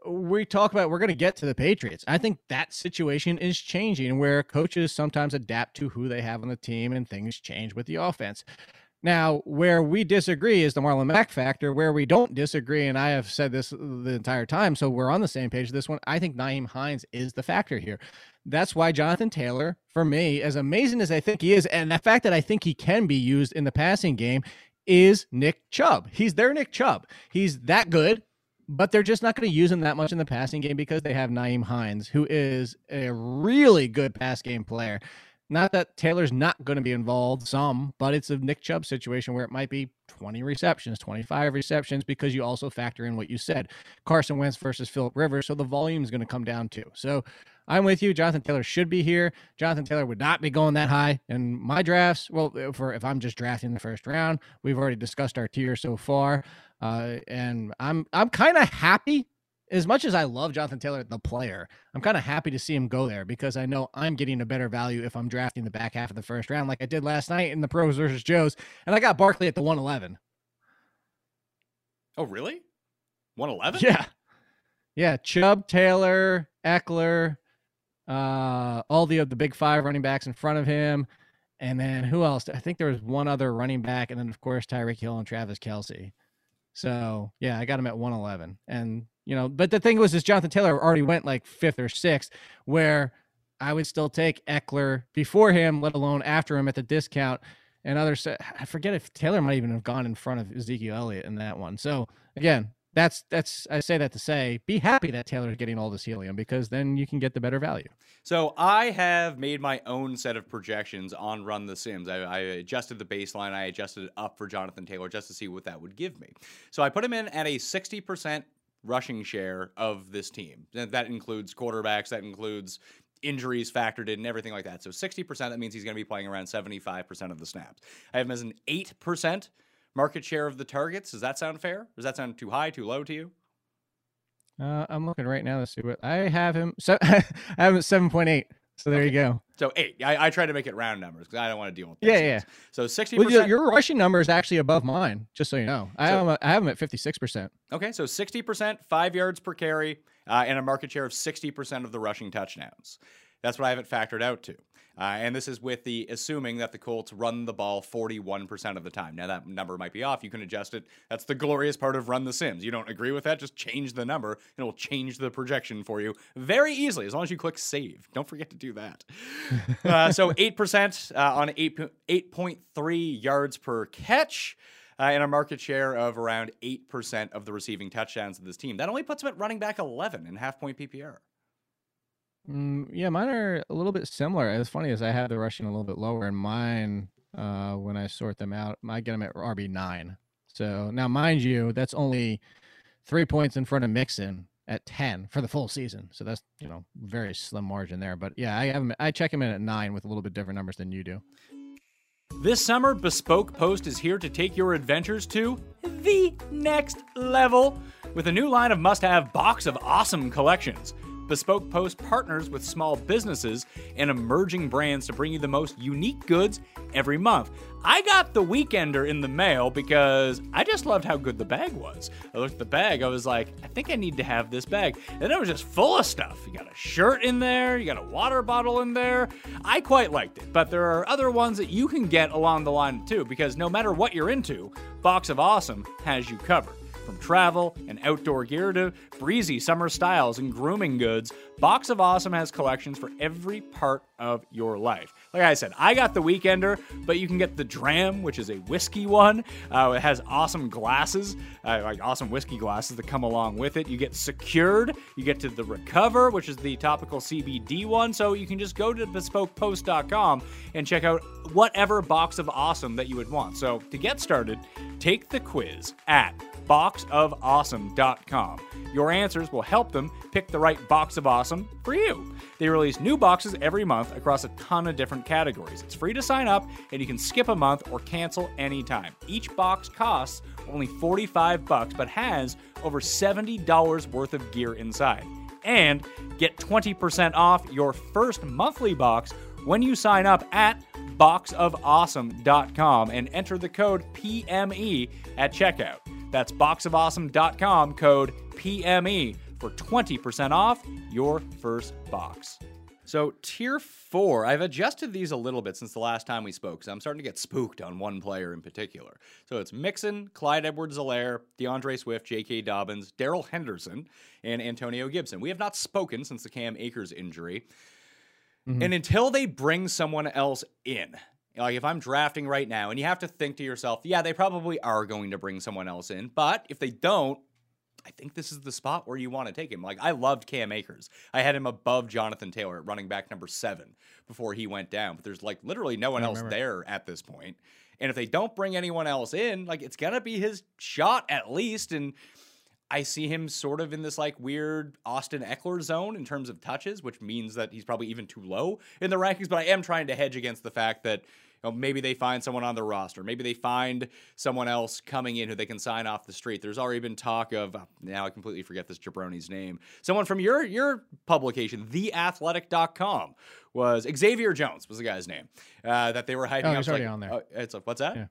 we talk about, we're going to get to the Patriots. I think that situation is changing where coaches sometimes adapt to who they have on the team and things change with the offense. Now, where we disagree is the Marlon Mack factor. Where we don't disagree, and I have said this the entire time, so we're on the same page. This one, I think Nyheim Hines is the factor here. That's why Jonathan Taylor, for me, as amazing as I think he is, and the fact that I think he can be used in the passing game, is Nick Chubb. He's their Nick Chubb. He's that good, but they're just not going to use him that much in the passing game because they have Nyheim Hines, who is a really good pass game player. Not that Taylor's not going to be involved some, but it's a Nick Chubb situation where it might be 20 receptions, 25 receptions, because you also factor in what you said Carson Wentz versus Philip Rivers. So the volume is going to come down too. So I'm with you. Jonathan Taylor should be here. Jonathan Taylor would not be going that high in my drafts. Well, for if I'm just drafting the first round, we've already discussed our tier so far. Uh, and I'm I'm kind of happy as much as I love Jonathan Taylor, the player, I'm kind of happy to see him go there because I know I'm getting a better value if I'm drafting the back half of the first round, like I did last night in the pros versus Joes, and I got Barkley at the 111. Oh, really? 111? Yeah, yeah. Chubb, Taylor, Ekeler, uh, all the the big five running backs in front of him, and then who else? I think there was one other running back, and then of course Tyreek Hill and Travis Kelce. So yeah, I got him at 111, and you know, but the thing was, is Jonathan Taylor already went like fifth or sixth, where I would still take Ekeler before him, let alone after him at the discount. And others, I forget if Taylor might even have gone in front of Ezekiel Elliott in that one. So again, that's that's I say that to say, be happy that Taylor's getting all this helium because then you can get the better value. So I have made my own set of projections on Run the Sims. I, I adjusted the baseline. I adjusted it up for Jonathan Taylor just to see what that would give me. So I put him in at a 60% rushing share of this team. That includes quarterbacks. That includes injuries factored in and everything like that. So 60%, that means he's going to be playing around 75% of the snaps. I have him as an 8% market share of the targets. Does that sound fair? Does that sound too high, too low to you? Uh, I'm looking right now to see what I have him. So I have him at 7.8. So there you go. So eight. I, I try to make it round numbers because I don't want to deal with Yeah, yeah. So 60%. Well, your, your rushing number is actually above mine, just so you know. I So- have him, I have him at 56%. Okay, so 60%, five yards per carry, uh, and a market share of 60% of the rushing touchdowns. That's what I have it factored out to. Uh, and this is with the assuming that the Colts run the ball 41% of the time. Now, that number might be off. You can adjust it. That's the glorious part of Run the Sims. You don't agree with that? Just change the number, and it will change the projection for you very easily as long as you click save. Don't forget to do that. uh, so 8% uh, on 8, 8.3 yards per catch. uh, and a market share of around 8% of the receiving touchdowns of this team. That only puts him at running back 11 in half point PPR. Mm, yeah, mine are a little bit similar. As funny as I have the rushing a little bit lower, and mine, uh, when I sort them out, I get them at RB nine. So now, mind you, that's only three points in front of Mixon at ten for the full season. So that's you know very slim margin there. But yeah, I have I check him in at nine with a little bit different numbers than you do. This summer, Bespoke Post is here to take your adventures to the next level with a new line of must have box of awesome collections. Bespoke Post partners with small businesses and emerging brands to bring you the most unique goods every month. I got the Weekender in the mail because I just loved how good the bag was. I looked at the bag, I was like, I think I need to have this bag. And it was just full of stuff. You got a shirt in there, you got a water bottle in there. I quite liked it, but there are other ones that you can get along the line too because no matter what you're into, Box of Awesome has you covered. From travel and outdoor gear to breezy summer styles and grooming goods, Box of Awesome has collections for every part of your life. Like I said, I got the Weekender, but you can get the Dram, which is a whiskey one. Uh, it has awesome glasses, uh, like awesome whiskey glasses that come along with it. You get Secured, you get to the Recover, which is the topical CBD one. So you can just go to bespokepost.com and check out whatever box of awesome that you would want. So to get started, take the quiz at boxofawesome.com. Your answers will help them pick the right box of awesome for you. They release new boxes every month across a ton of different categories. It's free to sign up, and you can skip a month or cancel anytime. Each box costs only 45 bucks, but has over $70 worth of gear inside. And get 20% off your first monthly box when you sign up at boxofawesome.com and enter the code PME at checkout. That's boxofawesome.com code PME for 20% off your first box. So, tier four, I've adjusted these a little bit since the last time we spoke, so I'm starting to get spooked on one player in particular. So, it's Mixon, Clyde Edwards-Helaire, DeAndre Swift, J.K. Dobbins, Darrell Henderson, and Antonio Gibson. We have not spoken since the Cam Akers injury. Mm-hmm. And until they bring someone else in, like if I'm drafting right now, and you have to think to yourself, yeah, they probably are going to bring someone else in, but if they don't, I think this is the spot where you want to take him. Like I loved Cam Akers. I had him above Jonathan Taylor at running back number seven before he went down. But there's like literally no one else there at this point. And if they don't bring anyone else in, like it's gonna be his shot at least. And I see him sort of in this like weird Austin Ekeler zone in terms of touches, which means that he's probably even too low in the rankings. But I am trying to hedge against the fact that know, maybe they find someone on the roster. Maybe they find someone else coming in who they can sign off the street. There's already been talk of uh, now I completely forget this jabroni's name. Someone from your your publication, theathletic.com, was Xavier Jones was the guy's name uh, that they were hyping oh, up. He's already like, on there. Uh, it's a, what's that? Yeah.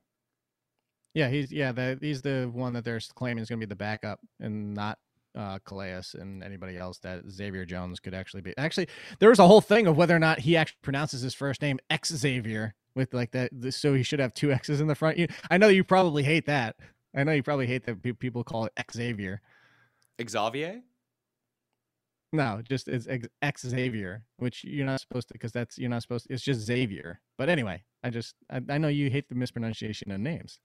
Yeah, he's yeah, the, he's the one that they're claiming is going to be the backup and not uh, Calais and anybody else that Xavier Jones could actually be. Actually, there was a whole thing of whether or not he actually pronounces his first name X Xavier with like that. So he should have two X's in the front. You, I know you probably hate that. I know you probably hate that people call it Xavier. Xavier? No, just it's X Xavier, which you're not supposed to because that's you're not supposed. To, it's just Xavier. But anyway, I just I, I know you hate the mispronunciation of names.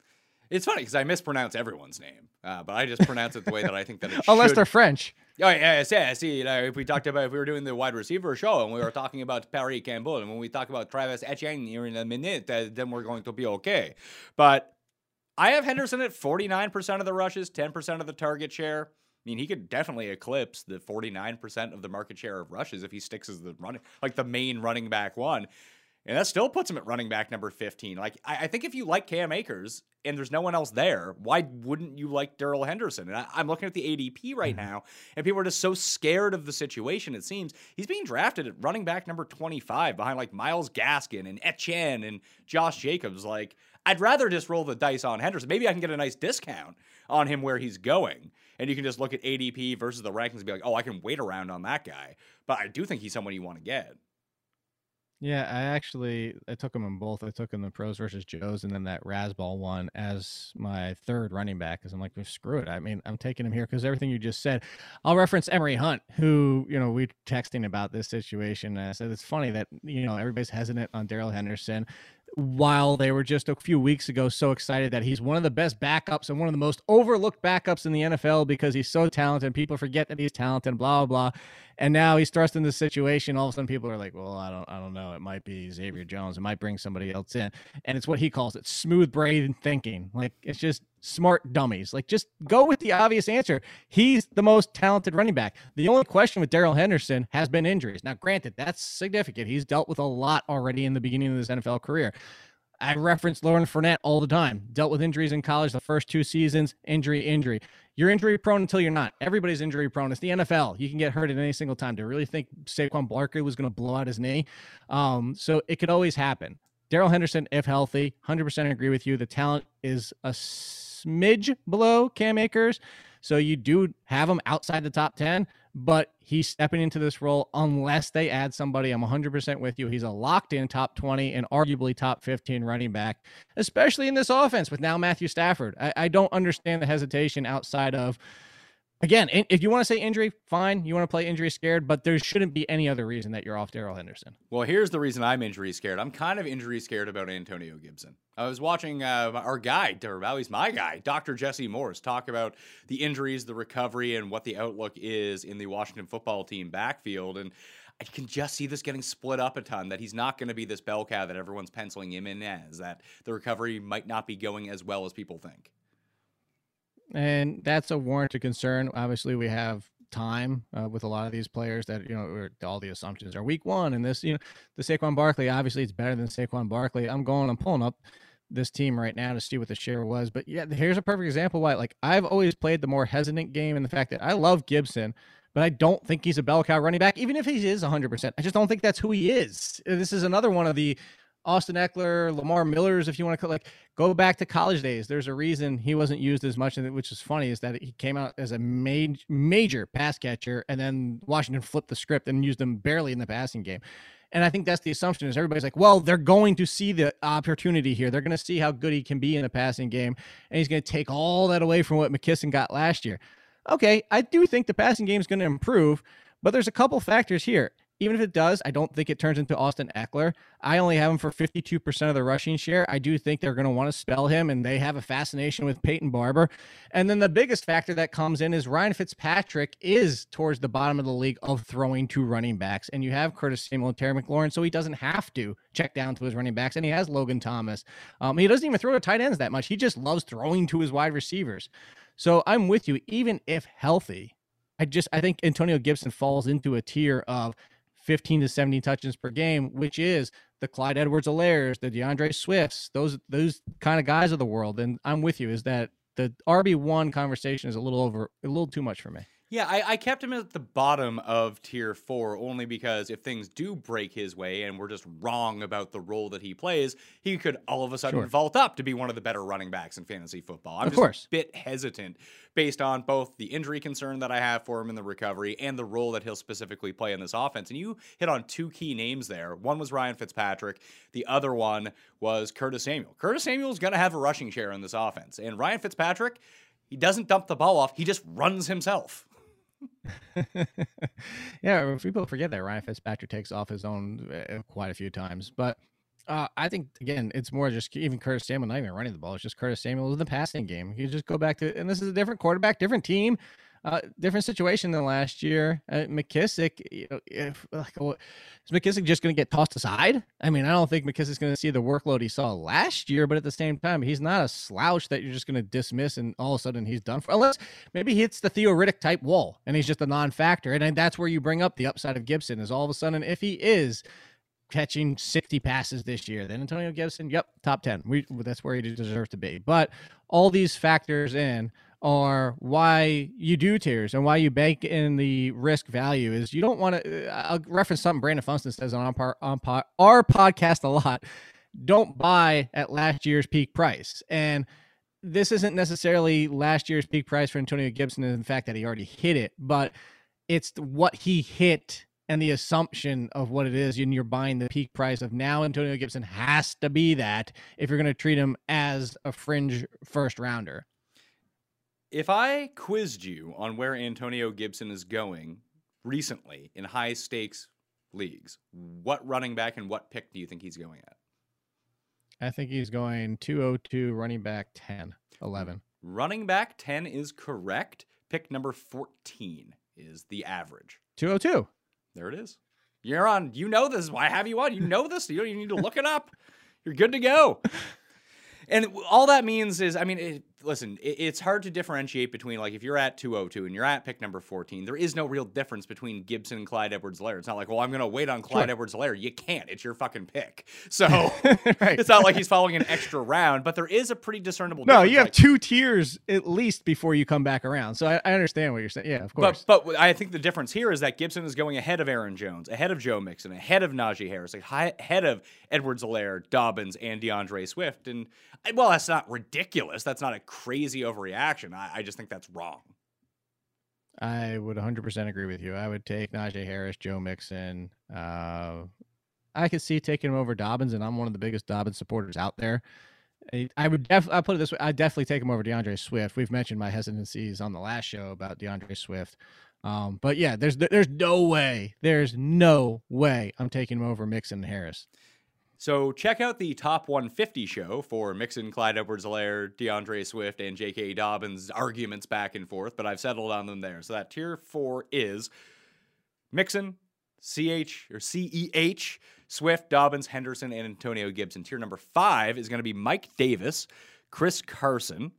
It's funny because I mispronounce everyone's name, uh, but I just pronounce it the way that I think that it Unless should. they're French. Oh yeah, yeah. See, you know, if we talked about if we were doing the wide receiver show and we were talking about Parris Campbell, and when we talk about Travis Etienne here in a minute, uh, then we're going to be okay. But I have Henderson at forty nine percent of the rushes, ten percent of the target share. I mean, he could definitely eclipse the 49% of the market share of rushes if he sticks as the running, like the main running back one. And that still puts him at running back number 15. Like, I, I, think if you like Cam Akers and there's no one else there, why wouldn't you like Darrell Henderson? And I, am looking at the ADP right mm-hmm. now, and people are just so scared of the situation, it seems. He's being drafted at running back number 25 behind like Myles Gaskin and Etienne and Josh Jacobs. Like, I'd rather just roll the dice on Henderson. Maybe I can get a nice discount on him where he's going. And you can just look at ADP versus the rankings and be like, oh, I can wait around on that guy. But I do think he's someone you want to get. Yeah, I actually I took them in both. I took them the pros versus Joes, and then that Rasball one as my third running back. Because I'm like, screw it. I mean, I'm taking him here because everything you just said. I'll reference Emory Hunt, who you know we texting about this situation. And I said it's funny that you know everybody's hesitant on Darrell Henderson. while they were just a few weeks ago so excited that he's one of the best backups and one of the most overlooked backups in the NFL because he's so talented. People forget that he's talented, blah, blah, blah. And now he's thrust in this situation. All of a sudden, people are like, "Well, I don't, I don't know. It might be Xavier Jones. It might bring somebody else in." And it's what he calls it: smooth brain thinking. Like it's just smart dummies. Like just go with the obvious answer. He's the most talented running back. The only question with Darrell Henderson has been injuries. Now, granted, that's significant. He's dealt with a lot already in the beginning of his NFL career. I reference Leonard Fournette all the time. Dealt with injuries in college the first two seasons, injury, injury. You're injury prone until you're not. Everybody's injury prone. It's the NFL. You can get hurt at any single time. Do To really think Saquon Barkley was going to blow out his knee? Um, so it could always happen. Darrell Henderson, if healthy, 100% agree with you. The talent is a smidge below Cam Akers. So you do have him outside the top 10, but he's stepping into this role unless they add somebody. I'm 100% with you. He's a locked in top 20 and arguably top 15 running back, especially in this offense with now Matthew Stafford. I, I don't understand the hesitation outside of Again, if you want to say injury, fine. You want to play injury scared, but there shouldn't be any other reason that you're off Darrell Henderson. Well, here's the reason I'm injury scared. I'm kind of injury scared about Antonio Gibson. I was watching uh, our guy, or at least my guy, Dr. Jesse Morse, talk about the injuries, the recovery, and what the outlook is in the Washington football team backfield. And I can just see this getting split up a ton. That he's not going to be this bell cow that everyone's penciling him in as. That the recovery might not be going as well as people think and that's a warranted concern. Obviously, we have time uh, with a lot of these players that you know all the assumptions are week one and this you know the Saquon Barkley obviously it's better than Saquon Barkley. I'm going I'm pulling up this team right now to see what the share was, but yeah, here's a perfect example why like I've always played the more hesitant game and the fact that I love Gibson. But I don't think he's a bell cow running back, even if he is 100%. I just don't think that's who he is. This is another one of the Austin Ekeler, Lamar Miller's, if you want to like go back to college days. There's a reason he wasn't used as much, which is funny, is that he came out as a major major pass catcher, and then Washington flipped the script and used him barely in the passing game. And I think that's the assumption is everybody's like, well, they're going to see the opportunity here. They're going to see how good he can be in the passing game, and he's going to take all that away from what McKissic got last year. Okay, I do think the passing game is going to improve, but there's a couple factors here even if it does, I don't think it turns into Austin Ekeler. I only have him for 52% of the rushing share. I do think they're going to want to spell him, and they have a fascination with Peyton Barber. And then the biggest factor that comes in is Ryan Fitzpatrick is towards the bottom of the league of throwing to running backs. And you have Curtis Samuel and Terry McLaurin, so he doesn't have to check down to his running backs. And he has Logan Thomas. Um, he doesn't even throw to tight ends that much. He just loves throwing to his wide receivers. So I'm with you, even if healthy. I just I think Antonio Gibson falls into a tier of 15 to 17 touches per game, which is the Clyde Edwards-Helaire's, the DeAndre Swifts, those those kind of guys of the world. And I'm with you, is that the RB1 conversation is a little over a little too much for me. Yeah, I, I, kept him at the bottom of tier four only because if things do break his way and we're just wrong about the role that he plays, he could all of a sudden sure. vault up to be one of the better running backs in fantasy football. I'm of just course. a bit hesitant based on both the injury concern that I have for him in the recovery and the role that he'll specifically play in this offense. And you hit on two key names there. One was Ryan Fitzpatrick, the other one was Curtis Samuel. Curtis Samuel's going to have a rushing share in this offense. And Ryan Fitzpatrick, he doesn't dump the ball off, he just runs himself. yeah, people forget that Ryan Fitzpatrick takes off his own uh, quite a few times, but uh, I think again, it's more just even Curtis Samuel not even running the ball. It's just Curtis Samuel in the passing game. You just go back to, and this is a different quarterback, different team. Uh, different situation than last year. Uh, McKissic, you know, if like, is McKissic just going to get tossed aside? I mean, I don't think McKissic's going to see the workload he saw last year, but at the same time, he's not a slouch that you're just going to dismiss and all of a sudden he's done for. Unless maybe he hits the Theo Riddick type wall and he's just a non-factor, and that's where you bring up the upside of Gibson. Is all of a sudden if he is catching 60 passes this year. Then Antonio Gibson, yep, top 10. We that's where he deserves to be. But all these factors in are why you do tiers and why you bank in the risk value is you don't want to. Uh, I'll reference something Brandon Funston says on our, on our podcast a lot. Don't buy at last year's peak price. And this isn't necessarily last year's peak price for Antonio Gibson in the fact that he already hit it, but it's what he hit and the assumption of what it is, and you're buying the peak price of now Antonio Gibson has to be that if you're going to treat him as a fringe first rounder. If I quizzed you on where Antonio Gibson is going recently in high stakes leagues, what running back and what pick do you think he's going at? I think he's going 202, running back 10, 11. Running back 10 is correct. Pick number 14 is the average. 202. There it is. You're on. You know this. Why have you on? You know this. You don't even need to look it up. You're good to go. And all that means is, I mean, it, listen, it, it's hard to differentiate between like if you're at 202 and you're at pick number 14, there is no real difference between Gibson and Clyde Edwards-Helaire. It's not like, well, I'm going to wait on Clyde Sure. Edwards-Helaire. You can't. It's your fucking pick. So right. it's not like he's following an extra round, but there is a pretty discernible. No, you have Like, two tiers at least before you come back around. So I, I understand what you're saying. Yeah, of course. But but I think the difference here is that Gibson is going ahead of Aaron Jones, ahead of Joe Mixon, ahead of Najee Harris, ahead of Edwards-Helaire, Dobbins, and DeAndre Swift. And well, that's not ridiculous. That's not a crazy overreaction. I, I just think that's wrong. I would 100% agree with you. I would take Najee Harris, Joe Mixon. Uh, I could see taking him over Dobbins, and I'm one of the biggest Dobbins supporters out there. I- would def- I put it this way: I definitely take him over DeAndre Swift. We've mentioned my hesitancies on the last show about DeAndre Swift, um, but yeah, there's there's no way, there's no way I'm taking him over Mixon and Harris. So check out the top 150 show for Mixon, Clyde Edwards-Helaire, DeAndre Swift, and J.K. Dobbins' arguments back and forth, but I've settled on them there. So that tier four is Mixon, CH or CEH, Swift, Dobbins, Henderson, and Antonio Gibson. Tier number five is going to be Mike Davis, Chris Carson,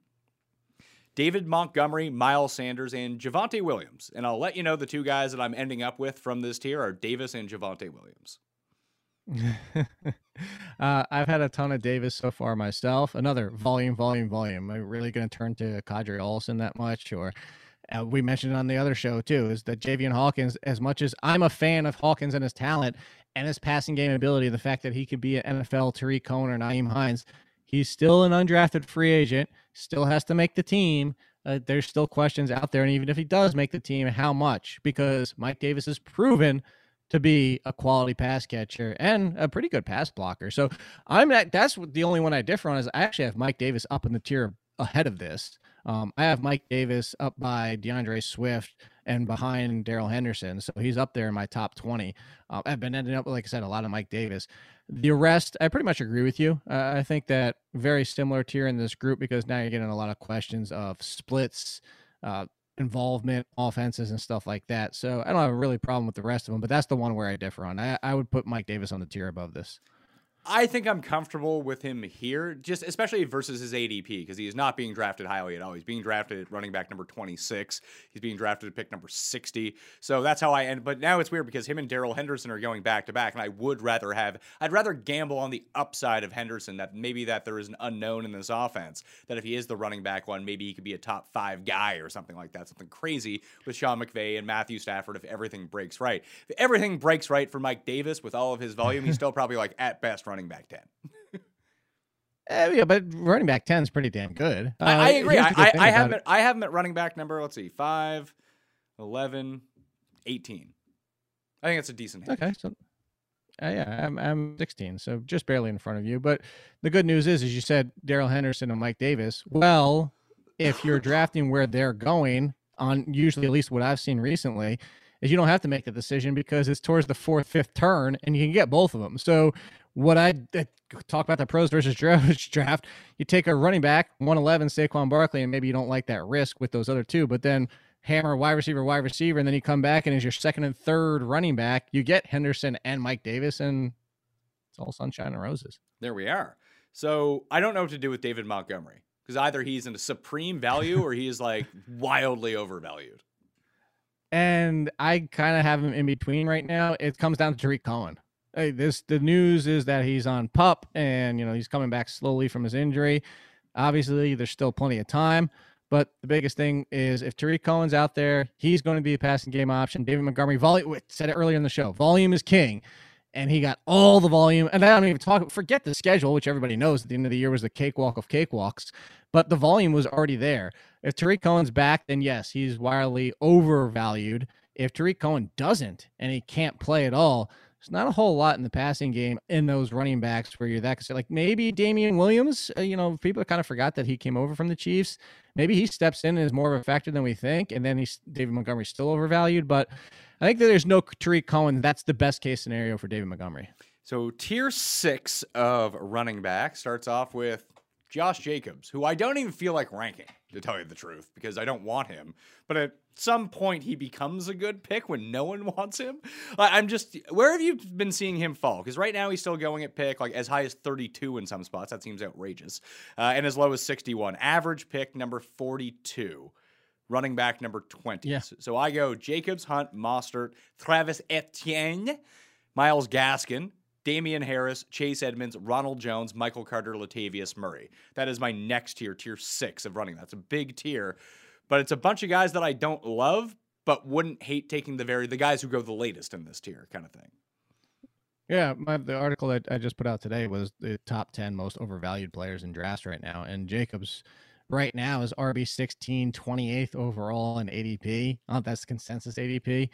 David Montgomery, Miles Sanders, and Javonte Williams. And I'll let you know the two guys that I'm ending up with from this tier are Davis and Javonte Williams. uh, I've had a ton of Davis so far myself. Another volume, volume, volume. Am I really going to turn to Qadree Ollison that much? Or uh, we mentioned on the other show too, is that Javian Hawkins, as much as I'm a fan of Hawkins and his talent and his passing game ability, the fact that he could be an NFL Tarik Cohen or Nyheim Hines, he's still an undrafted free agent, still has to make the team. Uh, there's still questions out there. And even if he does make the team, how much? Because Mike Davis has proven to be a quality pass catcher and a pretty good pass blocker. So I'm at that's the only one I differ on is I actually have Mike Davis up in the tier ahead of this. Um, I have Mike Davis up by DeAndre Swift and behind Darrell Henderson, so he's up there in my top 20. Uh, I've been ending up, like I said, a lot of Mike Davis. The rest, I pretty much agree with you. Uh, I think that very similar tier in this group because now you're getting a lot of questions of splits, uh, involvement, offenses, and stuff like that. So I don't have a really problem with the rest of them, but that's the one where I differ on. I, I would put Mike Davis on the tier above this. I think I'm comfortable with him here, just especially versus his ADP, because he is not being drafted highly at all. He's being drafted at running back number 26. He's being drafted at pick number 60. So that's how I end. But now it's weird because him and Darrell Henderson are going back to back, and I would rather have, I'd rather gamble on the upside of Henderson that maybe that there is an unknown in this offense. That if he is the running back one, maybe he could be a top five guy or something like that, something crazy with Sean McVay and Matthew Stafford if everything breaks right. If everything breaks right for Mike Davis with all of his volume, he's still probably like at best running back 10. Eh, yeah, but running back 10 is pretty damn good. I, I Uh, agree. I, I, I have him at, I have him at running back number, let's see, 5, 11, 18. I think that's a decent hit. Okay, so uh, yeah, I'm I'm 16, so just barely in front of you. But the good news is, as you said, Darrell Henderson and Mike Davis. Well, if you're drafting where they're going, on usually at least what I've seen recently, is you don't have to make the decision because it's towards the fourth, fifth turn, and you can get both of them. So what I uh, talk about the pros versus draft draft, you take a running back, 111, Saquon Barkley, and maybe you don't like that risk with those other two, but then hammer wide receiver, wide receiver, and then you come back and as your second and third running back, you get Henderson and Mike Davis, and it's all sunshine and roses. There we are. So I don't know what to do with David Montgomery because either he's in a supreme value or he is like wildly overvalued. And I kind of have him in between right now. It comes down to Tarik Cohen. Hey, this the news is that he's on pup and you know he's coming back slowly from his injury. Obviously, there's still plenty of time. But the biggest thing is if Tarik Cohen's out there, he's going to be a passing game option. David Montgomery, volume said it earlier in the show. Volume is king. And he got all the volume. And I don't even talk forget the schedule, which everybody knows at the end of the year was the cakewalk of cakewalks. But the volume was already there. If Tarik Cohen's back, then yes, he's wildly overvalued. If Tarik Cohen doesn't and he can't play at all, not a whole lot in the passing game in those running backs where you're that concerned. Like maybe Damien Williams, uh, you know, people kind of forgot that he came over from the Chiefs. Maybe he steps in and is more of a factor than we think. And then he's David Montgomery's still overvalued. But I think that there's no Tarik Cohen. That's the best case scenario for David Montgomery. So tier six of running back starts off with Josh Jacobs, who I don't even feel like ranking, to tell you the truth, because I don't want him. But at some point, he becomes a good pick when no one wants him. I'm just, where have you been seeing him fall? Because right now he's still going at pick like as high as 32 in some spots. That seems outrageous. Uh, and as low as 61. Average pick number 42. Running back number 20. Yeah. So, so I go Jacobs, Hunt, Mostert, Travis Etienne, Myles Gaskin, Damien Harris, Chase Edmonds, Ronald Jones, Michael Carter, Latavius Murray. That is my next tier, tier six of running. That's a big tier, but it's a bunch of guys that I don't love, but wouldn't hate taking the very the guys who go the latest in this tier, kind of thing. Yeah, my, the article that I just put out today was the top 10 most overvalued players in drafts right now. And Jacobs right now is RB 16, 28th overall in ADP. Oh, that's consensus ADP.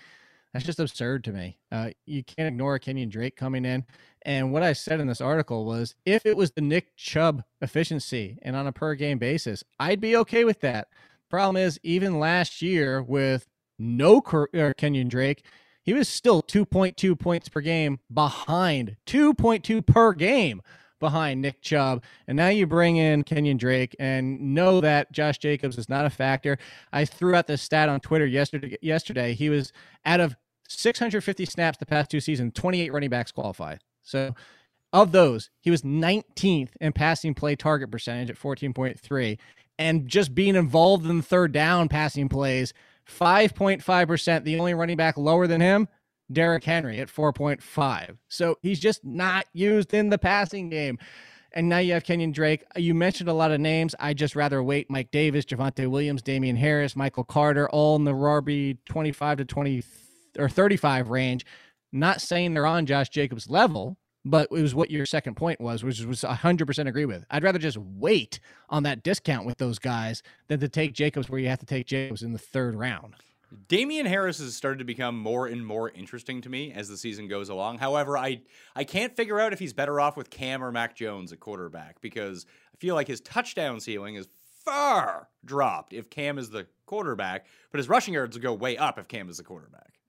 That's just absurd to me. Uh, you can't ignore Kenyan Drake coming in. And what I said in this article was if it was the Nick Chubb efficiency and on a per game basis, I'd be okay with that. Problem is, even last year with no uh, Kenyan Drake, he was still 2.2 points per game behind 2.2 per game behind Nick Chubb. And now you bring in Kenyan Drake and know that Josh Jacobs is not a factor. I threw out this stat on Twitter yesterday. Yesterday, he was out of 650 snaps the past two seasons, 28 running backs qualify. So of those, he was 19th in passing play target percentage at 14.3. And just being involved in third down passing plays, 5.5%. The only running back lower than him, Derrick Henry at 4.5. So he's just not used in the passing game. And now you have Kenyan Drake. You mentioned a lot of names. I just rather wait. Mike Davis, Javonte Williams, Damien Harris, Michael Carter, all in the RB 25 to 20 or 35 range. Not saying they're on Josh Jacobs' level, but it was what your second point was, which was 100% agree with. I'd rather just wait on that discount with those guys than to take Jacobs where you have to take Jacobs in the third round. Damien Harris has started to become more and more interesting to me as the season goes along. However, I I can't figure out if he's better off with Cam or Mac Jones at quarterback because I feel like his touchdown ceiling is far dropped if Cam is the quarterback, but his rushing yards will go way up if Cam is the quarterback.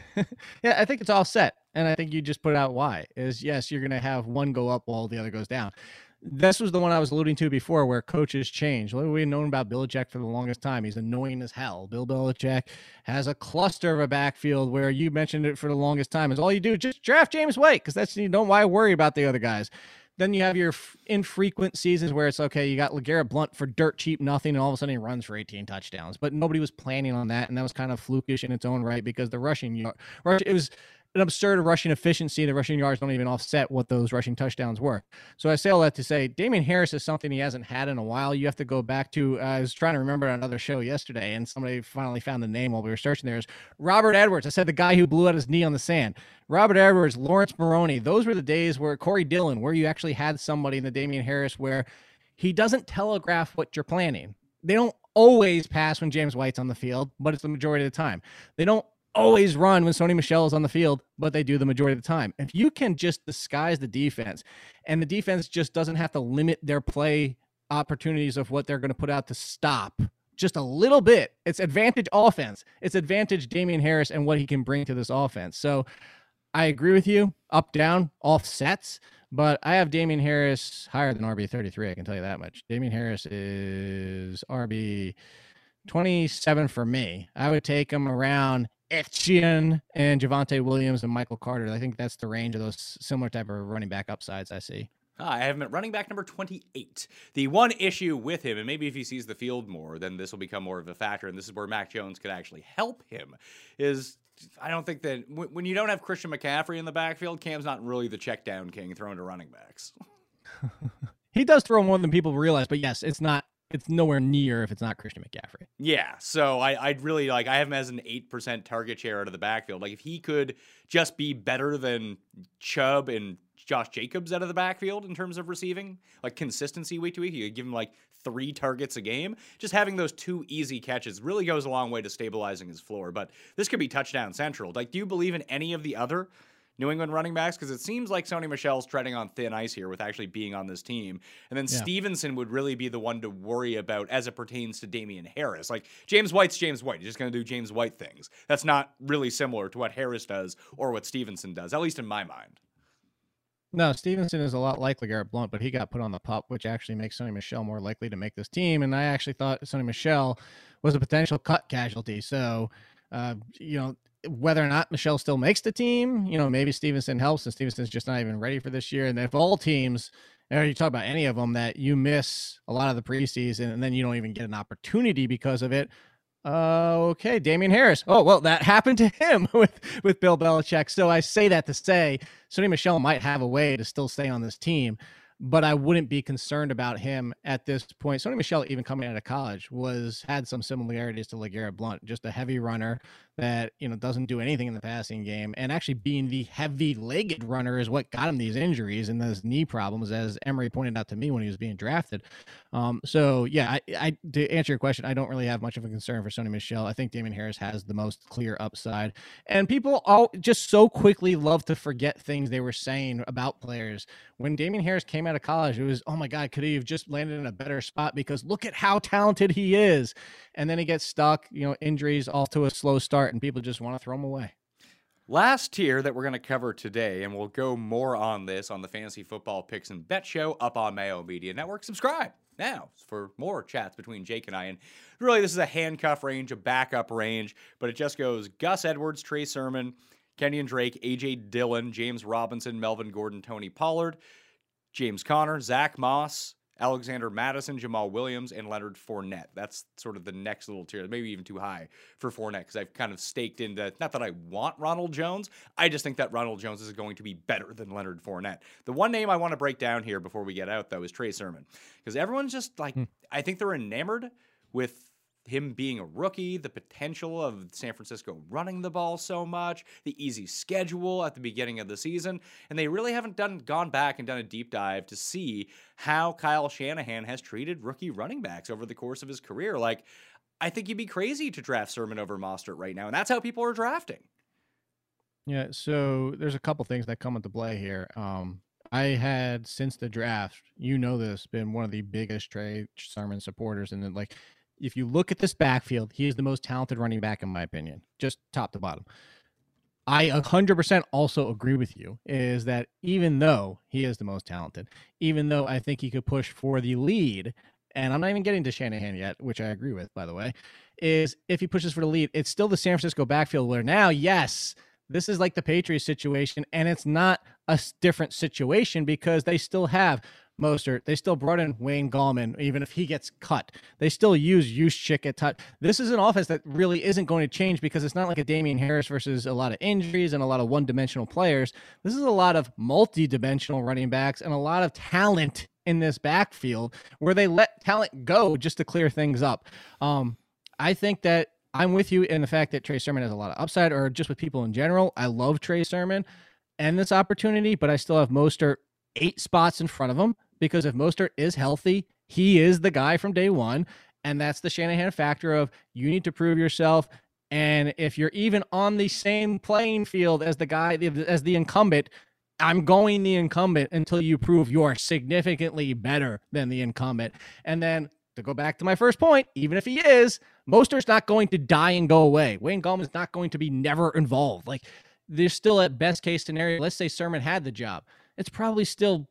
yeah, I think it's all set. And I think you just put out why is yes, you're going to have one go up while the other goes down. This was the one I was alluding to before where coaches change. We've known about Bill Belichick for the longest time. He's annoying as hell. Bill Belichick has a cluster of a backfield where you mentioned it for the longest time is all you do is just draft James White because that's you don't why worry about the other guys. Then you have your infrequent seasons where it's okay, you got LeGarrette Blunt for dirt cheap nothing, and all of a sudden he runs for 18 touchdowns. But nobody was planning on that, and that was kind of flukish in its own right because the rushing rush, it was an absurd rushing efficiency. The rushing yards don't even offset what those rushing touchdowns were. So I say all that to say Damien Harris is something he hasn't had in a while. You have to go back to, uh, I was trying to remember another show yesterday, and somebody finally found the name while we were searching there is Robert Edwards. I said the guy who blew out his knee on the sand. Robert Edwards, Laurence Maroney. Those were the days where Corey Dillon, where you actually had somebody in the Damien Harris where he doesn't telegraph what you're planning. They don't always pass when James White's on the field, but it's the majority of the time. They don't always run when Sony Michel is on the field, but they do the majority of the time. If you can just disguise the defense and the defense just doesn't have to limit their play opportunities of what they're going to put out to stop just a little bit, it's advantage offense. It's advantage Damien Harris and what he can bring to this offense. So I agree with you, up, down, offsets, but I have Damien Harris higher than RB 33. I can tell you that much. Damien Harris is RB 27 for me. I would take him around Etienne and Javonte Williams and Michael Carter. I think that's the range of those similar type of running back upsides I see. Ah, I have him at running back number 28. The one issue with him, and maybe if he sees the field more, then this will become more of a factor, and this is where Mac Jones could actually help him, is I don't think that when you don't have Christian McCaffrey in the backfield, Cam's not really the check down king thrown to running backs. He does throw more than people realize, but yes, it's not it's nowhere near if it's not Christian McCaffrey. Yeah, so I, I'd really like I have him as an eight percent target share out of the backfield. Like if he could just be better than Chubb and Josh Jacobs out of the backfield in terms of receiving, like consistency week to week, you could give him like three targets a game. Just having those two easy catches really goes a long way to stabilizing his floor. But this could be touchdown central. Like, do you believe in any of the other New England running backs? Because it seems like Sony Michel's treading on thin ice here with actually being on this team. And then Yeah. Stevenson would really be the one to worry about as it pertains to Damien Harris. Like James White's James White. He's just going to do James White things. That's not really similar to what Harris does or what Stevenson does, at least in my mind. No, Stevenson is a lot like LeGarrette Blunt, but he got put on the pup, which actually makes Sony Michel more likely to make this team. And I actually thought Sony Michel was a potential cut casualty. So, uh, you know, whether or not Michel still makes the team, you know, maybe Stevenson helps, and Stevenson's just not even ready for this year. And if all teams, or you talk about any of them, that you miss a lot of the preseason and then you don't even get an opportunity because of it, uh, okay, Damien Harris. Oh well, that happened to him with with Bill Belichick. So I say that to say Sony Michel might have a way to still stay on this team but I wouldn't be concerned about him at this point. Sony Michel, even coming out of college, was had some similarities to LeGarrette Blunt, just a heavy runner that you know doesn't do anything in the passing game, and actually being the heavy-legged runner is what got him these injuries and those knee problems, as Emory pointed out to me when he was being drafted. Um, so yeah, I, I to answer your question, I don't really have much of a concern for Sony Michel. I think Damien Harris has the most clear upside, and people all just so quickly love to forget things they were saying about players when Damien Harris came out of college, it was, oh my God, could he have just landed in a better spot? Because look at how talented he is. And then he gets stuck, you know, injuries off to a slow start, and people just want to throw them away. Last tier that we're going to cover today, and we'll go more on this on the Fantasy Football Picks and Bet Show up on Mayo Media Network. Subscribe now for more chats between Jake and I. And really, this is a handcuff range, a backup range, but it just goes Gus Edwards, Trey Sermon, Kenyan Drake, AJ Dillon, James Robinson, Melvin Gordon, Tony Pollard, James Conner, Zach Moss, Alexander Mattison, Jamaal Williams, and Leonard Fournette. That's sort of the next little tier, maybe even too high for Fournette because I've kind of staked into not that I want Ronald Jones, I just think that Ronald Jones is going to be better than Leonard Fournette. The one name I want to break down here before we get out, though, is Trey Sermon because everyone's just like, hmm. I think they're enamored with him being a rookie, the potential of San Francisco running the ball so much, the easy schedule at the beginning of the season, and they really haven't done gone back and done a deep dive to see how Kyle Shanahan has treated rookie running backs over the course of his career. Like, I think you'd be crazy to draft Sermon over Mostert right now, and that's how people are drafting. Yeah, so there's a couple things that come into play here. Um, I had since the draft, you know this, been one of the biggest Trey Sermon supporters, and then like if you look at this backfield, he is the most talented running back in my opinion, just top to bottom. I 100% also agree with you is that even though he is the most talented, even though I think he could push for the lead, and I'm not even getting to Shanahan yet, which I agree with, by the way, is if he pushes for the lead, it's still the San Francisco backfield where now, yes, this is like the Patriots situation, and it's not a different situation because they still have Mostert. They still brought in Wayne Gallman, even if he gets cut. They still use Juszczyk at touch. This is an offense that really isn't going to change because it's not like a Damien Harris versus a lot of injuries and a lot of one-dimensional players. This is a lot of multi-dimensional running backs and a lot of talent in this backfield where they let talent go just to clear things up. Um, I think that I'm with you in the fact that Trey Sermon has a lot of upside, or just with people in general. I love Trey Sermon and this opportunity, but I still have Mostert eight spots in front of him because if Mostert is healthy, he is the guy from day one. And that's the Shanahan factor of you need to prove yourself. And if you're even on the same playing field as the guy, as the incumbent, I'm going the incumbent until you prove you're significantly better than the incumbent. And then to go back to my first point, even if he is, Mostert's not going to die and go away. Wayne Gallman's not going to be never involved. Like there's still at best case scenario. Let's say Sermon had the job it's probably still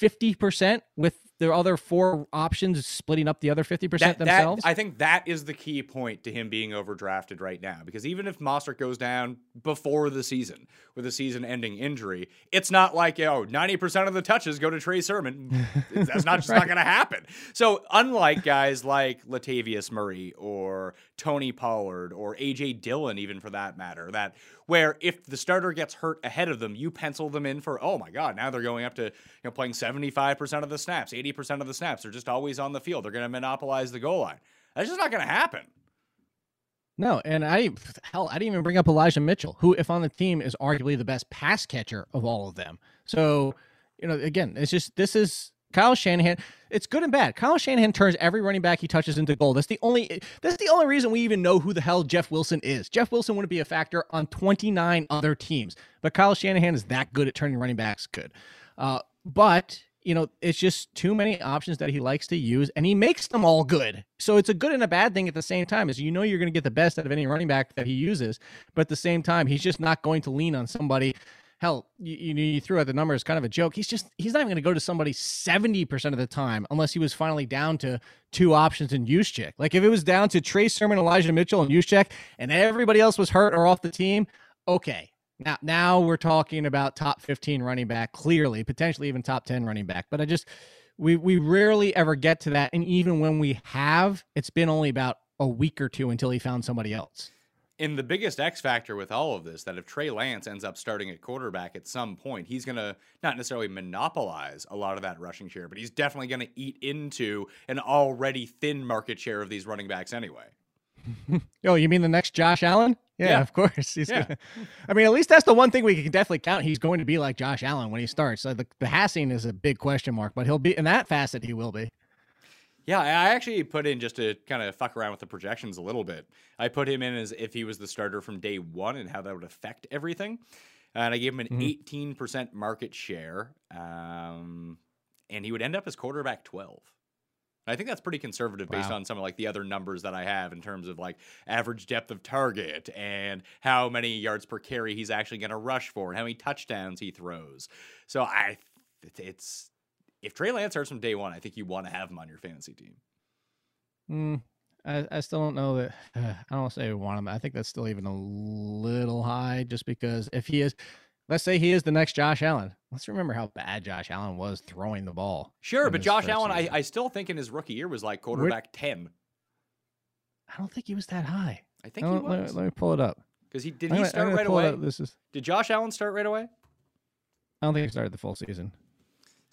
50% with the other four options splitting up the other 50% that, themselves? That, I think that is the key point to him being overdrafted right now. Because even if Mostert goes down before the season with a season ending injury, it's not like, oh, 90% of the touches go to Trey Sermon. That's not just right. not going to happen. So, unlike guys like Latavius Murray or Tony Pollard or AJ Dillon, even for that matter, that where if the starter gets hurt ahead of them, you pencil them in for, oh my God, now they're going up to you know playing 75% of the snaps, 80% of the snaps. They're just always on the field. They're going to monopolize the goal line. That's just not going to happen. No, and I hell, I didn't even bring up Elijah Mitchell, who, if on the team, is arguably the best pass catcher of all of them. So, you know, again, it's just this is Kyle Shanahan, it's good and bad. Kyle Shanahan turns every running back he touches into gold. That's the only that's the only reason we even know who the hell Jeff Wilson is. Jeff Wilson wouldn't be a factor on 29 other teams, but Kyle Shanahan is that good at turning running backs good. Uh, but you know, it's just too many options that he likes to use, and he makes them all good. So it's a good and a bad thing at the same time. Is you know you're going to get the best out of any running back that he uses, but at the same time, he's just not going to lean on somebody hell, you, you, you threw out the number as kind of a joke. He's just he's not even going to go to somebody seventy percent of the time unless he was finally down to two options in Juszczyk. Like if it was down to Trey Sermon, Elijah Mitchell, and Juszczyk, and everybody else was hurt or off the team, okay. Now now we're talking about top fifteen running back, clearly, potentially even top ten running back. But I just we we rarely ever get to that, and even when we have, it's been only about a week or two until he found somebody else. And the biggest X factor with all of this, that if Trey Lance ends up starting at quarterback at some point, he's going to not necessarily monopolize a lot of that rushing share, but he's definitely going to eat into an already thin market share of these running backs anyway. oh, you mean the next Josh Allen? Yeah, Yeah. of course. He's Yeah. gonna, I mean, at least that's the one thing we can definitely count. He's going to be like Josh Allen when he starts. So the, the passing is a big question mark, but he'll be in that facet. He will be. Yeah, I actually put in just to kind of fuck around with the projections a little bit. I put him in as if he was the starter from day one and how that would affect everything. And I gave him an Mhm. 18% market share. Um, and he would end up as quarterback 12. I think that's pretty conservative based Wow. on some of like the other numbers that I have in terms of like average depth of target and how many yards per carry he's actually going to rush for and how many touchdowns he throws. So I, it's if Trey Lance starts from day one, I think you want to have him on your fantasy team. Mm, I, I still don't know that. I don't want to say I want him. I think that's still even a little high just because if he is, let's say he is the next Josh Allen. Let's remember how bad Josh Allen was throwing the ball. Sure, but Josh Allen, I. I still think in his rookie year was like quarterback 10. I don't think he was that high. I think he let, was. let me pull it up. Because he did I'm he gonna- start right away? This is. Did Josh Allen start right away? I don't think he started the full season.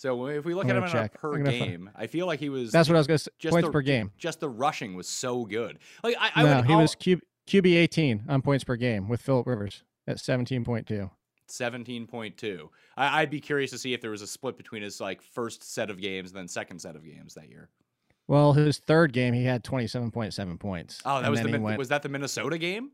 So if we look at him gonna on a check. per game, I feel like he was That's what I was going to say. just Points the, per game. Just the rushing was so good. Like I, I no, would he al- was Q, QB 18 on points per game with Philip Rivers at 17.2. 17.2. I, I'd be curious to see if there was a split between his like first set of games and then second set of games that year. Well, his third game, he had 27.7 points. Oh, that was the went, was that the Minnesota game?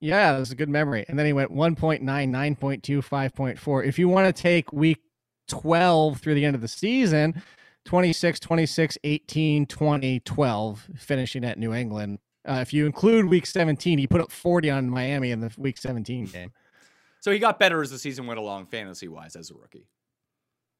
Yeah, that's a good memory. And then he went 1.9, 9.2, 5.4. If you want to take week 12 through the end of the season, 26, 26, 18, 20, 12, finishing at New England. Uh, if you include week 17, he put up 40 on Miami in the week 17 game. So he got better as the season went along, fantasy wise, as a rookie.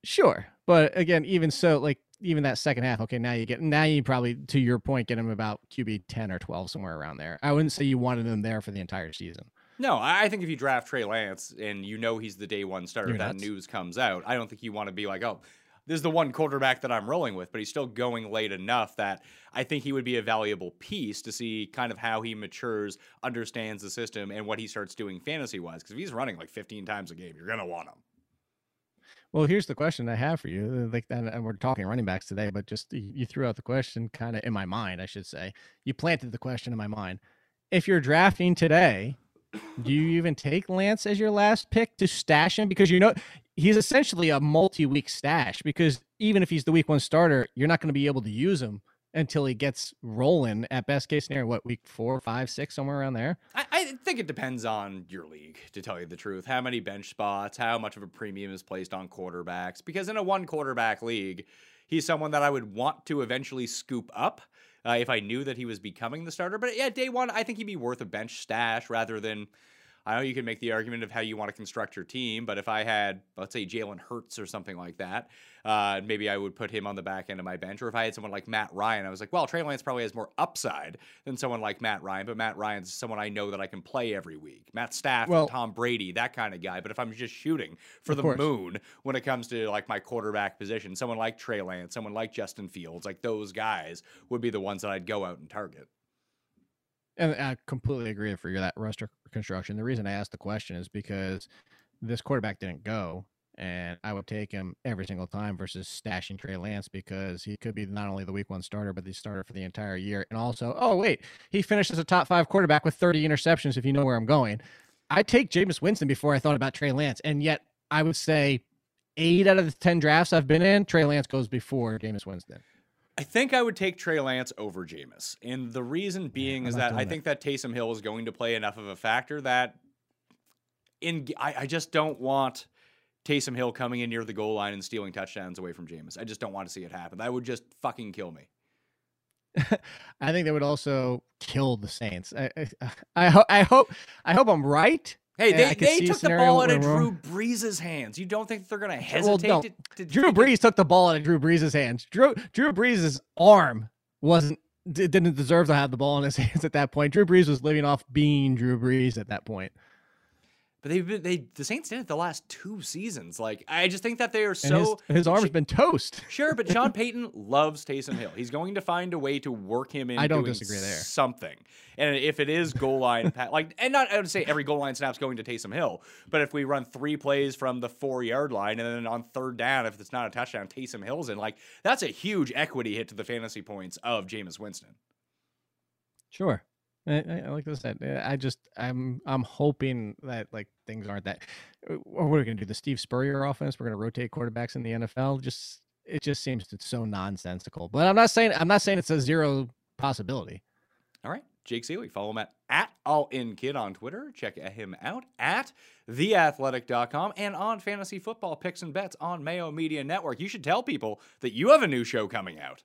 Sure. But again, even so, like even that second half, okay, now you get now you probably to your point get him about QB 10 or 12 somewhere around there. I wouldn't say you wanted him there for the entire season. No, I think if you draft Trey Lance and you know he's the day one starter, You're that nuts. news comes out, I don't think you want to be like, oh, this is the one quarterback that I'm rolling with, but he's still going late enough that I think he would be a valuable piece to see kind of how he matures, understands the system, and what he starts doing fantasy wise. Because if he's running like 15 times a game, you're gonna want him. Well, here's the question I have for you. uh, Like, and we're talking running backs today, but just you threw out the question kind of in my mind, I should say. You planted the question in my mind. If you're drafting today, do you even take Lance as your last pick to stash him? Because you know he's essentially a multi-week stash. Because even if he's the week one starter, you're not going to be able to use him until he gets rolling. At best case scenario, what week four, five, six, somewhere around there. I, I think it depends on your league, to tell you the truth. How many bench spots, how much of a premium is placed on quarterbacks. Because in a one quarterback league, he's someone that I would want to eventually scoop up uh, if I knew that he was becoming the starter. But yeah, day one, I think he'd be worth a bench stash rather than. I know you can make the argument of how you want to construct your team, but if I had, let's say, Jalen Hurts or something like that, uh, maybe I would put him on the back end of my bench. Or if I had someone like Matt Ryan, I was like, well, Trey Lance probably has more upside than someone like Matt Ryan, but Matt Ryan's someone I know that I can play every week. Matt Stafford, Well- Tom Brady, that kind of guy. But if I'm just shooting for the course. moon when it comes to like my quarterback position, someone like Trey Lance, someone like Justin Fields, like those guys would be the ones that I'd go out and target. And I completely agree for that roster construction. The reason I asked the question is because this quarterback didn't go, and I would take him every single time versus stashing Trey Lance because he could be not only the week one starter, but the starter for the entire year. And also, oh wait, he finished as a top five quarterback with 30 interceptions. If you know where I'm going, I take Jameis Winston before I thought about Trey Lance, and yet I would say eight out of the ten drafts I've been in, Trey Lance goes before Jameis Winston. I think I would take Trey Lance over Jameis. And the reason being I'm is that I that. think that Taysom Hill is going to play enough of a factor that in I, I just don't want Taysom Hill coming in near the goal line and stealing touchdowns away from Jameis. I just don't want to see it happen. That would just fucking kill me. I think that would also kill the Saints. I I, I, ho- I hope I hope I'm right, Hey, they, they took the ball out of Drew Brees' hands. You don't think they're going to Well, hesitate no. to, to Drew take it? Brees took the ball out of Drew Brees' hands. Drew Drew Brees' arm wasn't didn't deserve to have the ball in his hands at that point. Drew Brees was living off being Drew Brees at that point. But they've been, they the Saints did it the last two seasons. Like I just think that they are And so his, his arm's been toast. Sure, but Sean Payton loves Taysom Hill. He's going to find a way to work him in. I don't disagree there. Something, and if it is goal line, like, and not I would say every goal line snap's going to Taysom Hill, but if we run three plays from the four yard line, and then on third down, if it's not a touchdown, Taysom Hill's in. Like that's a huge equity hit to the fantasy points of Jameis Winston. Sure. I, I, like I said, uh, I just I'm I'm hoping that like things aren't that. uh, What are we gonna do? The Steve Spurrier offense? We're gonna rotate quarterbacks in the NFL? Just it just seems it's so nonsensical. But I'm not saying I'm not saying it's a zero possibility. All right. Jake Ciely. Follow him at, at All In Kid on Twitter. Check him out at theathletic.com and on fantasy football picks and bets on Mayo Media Network. You should tell people that you have a new show coming out.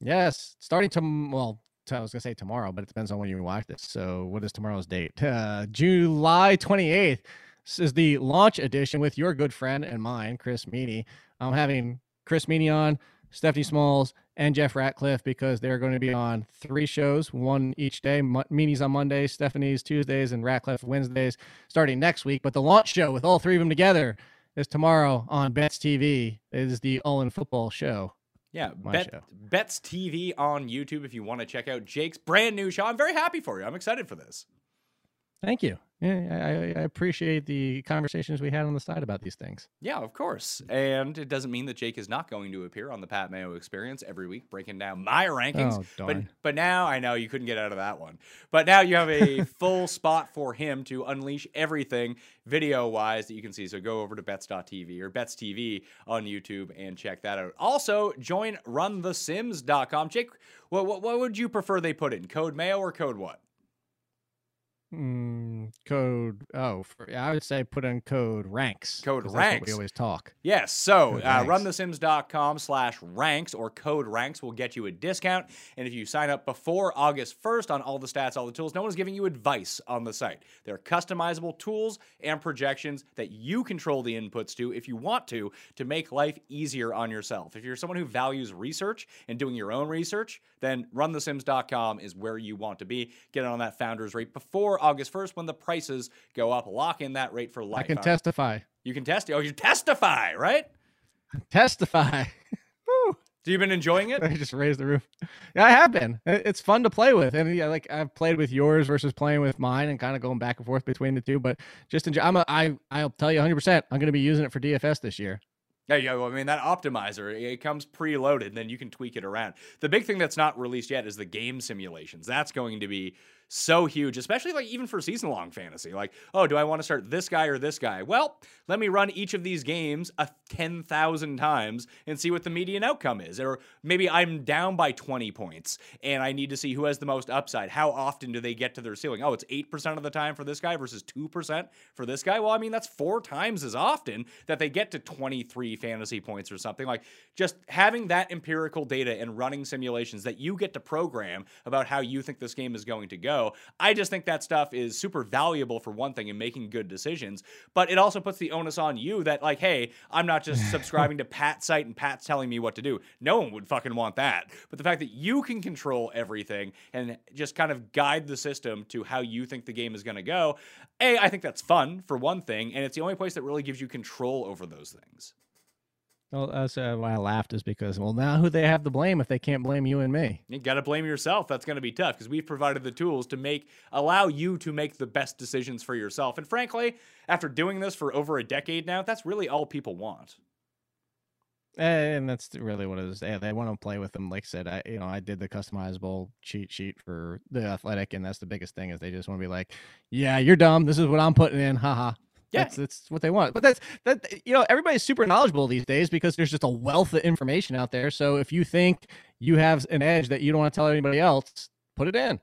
Yes, starting to well, I was gonna say tomorrow, but it depends on when you watch this. So, what is tomorrow's date? Uh, July 28th. This is the launch edition with your good friend and mine, Chris Meaney. I'm having Chris Meaney on, Stephanie Smalls, and Jeff Ratcliffe because they're going to be on three shows, one each day. Meaney's on Mondays, Stephanie's Tuesdays, and Ratcliffe Wednesdays, starting next week. But the launch show with all three of them together is tomorrow on Bets TV. It is the All in Football show. Yeah, Bet, show. Bets TV on YouTube if you want to check out Jake's brand new show. I'm very happy for you. I'm excited for this. Thank you. Yeah, I, I- appreciate the conversations we had on the side about these things. Yeah, of course. And it doesn't mean that Jake is not going to appear on the Pat Mayo Experience every week, breaking down my rankings. Oh, but darn. but now I know you couldn't get out of that one. But now you have a full spot for him to unleash everything video wise that you can see. So go over to bets.tv or bets TV on YouTube and check that out. Also, join runthesims.com. Jake, what, what, what would you prefer they put in? Code Mayo or code what? Mm, code. Oh, for, I would say put in code ranks. Code ranks. we always talk. Yes. So uh, runthesims.com slash ranks or code ranks will get you a discount. And if you sign up before August 1st on all the stats, all the tools, no one's giving you advice on the site. They're customizable tools and projections that you control the inputs to if you want to, to make life easier on yourself. If you're someone who values research and doing your own research, then runthesims.com is where you want to be. Get on that founder's rate before August 1st when the prices go up. Lock in that rate for life. I can All right. testify. You can test. Oh, you testify, right? Testify. Woo. So you've been enjoying it? I just raised the roof. Yeah, I have been. It's fun to play with, and yeah, like I've played with yours versus playing with mine, and kind of going back and forth between the two. But just enjoy. I'm a. I. I'll tell you 100. percent I'm going to be using it for DFS this year. Yeah, yeah. Well, I mean, that optimizer it comes preloaded, and then you can tweak it around. The big thing that's not released yet is the game simulations. That's going to be so huge, especially like even for season long fantasy. Like, oh, do I want to start this guy or this guy? Well, let me run each of these games a ten thousand times and see what the median outcome is. Or maybe I'm down by twenty points, and I need to see who has the most upside. How often do they get to their ceiling? Oh, it's eight percent of the time for this guy versus two percent for this guy. Well, I mean, that's four times as often that they get to twenty three fantasy points or something. Like just having that empirical data and running simulations that you get to program about how you think this game is going to go. I just think that stuff is super valuable for one thing in making good decisions, but it also puts the onus on you that like, hey, I'm not just subscribing to Pat's site and Pat's telling me what to do. No one would fucking want that. But the fact that you can control everything and just kind of guide the system to how you think the game is going to go, A, I think that's fun for one thing, and it's the only place that really gives you control over those things. Well, that's uh, why I laughed is because well, now who they have to blame if they can't blame you and me? You got to blame yourself. That's going to be tough because we've provided the tools to make allow you to make the best decisions for yourself. And frankly, after doing this for over a decade now, that's really all people want. And that's really what it is. They, they want to play with them. Like I said, I you know I did the customizable cheat sheet for the athletic, and that's the biggest thing is they just want to be like, yeah, you're dumb. This is what I'm putting in. Haha. Yeah. That's, that's what they want. But that's that you know everybody's super knowledgeable these days because there's just a wealth of information out there. So if you think you have an edge that you don't want to tell anybody else, put it in.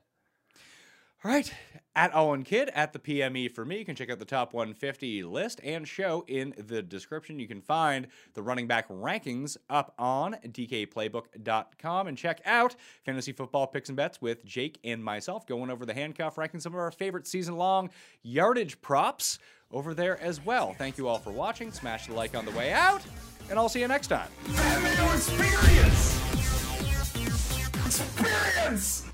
All right. at All In Kid at the PME for me. You can check out the top 150 list and show in the description. You can find the running back rankings up on DKPlaybook.com and check out fantasy football picks and bets with Jake and myself going over the handcuff, ranking some of our favorite season long yardage props over there as well. Thank you all for watching. Smash the like on the way out, and I'll see you next time. Experience! Experience!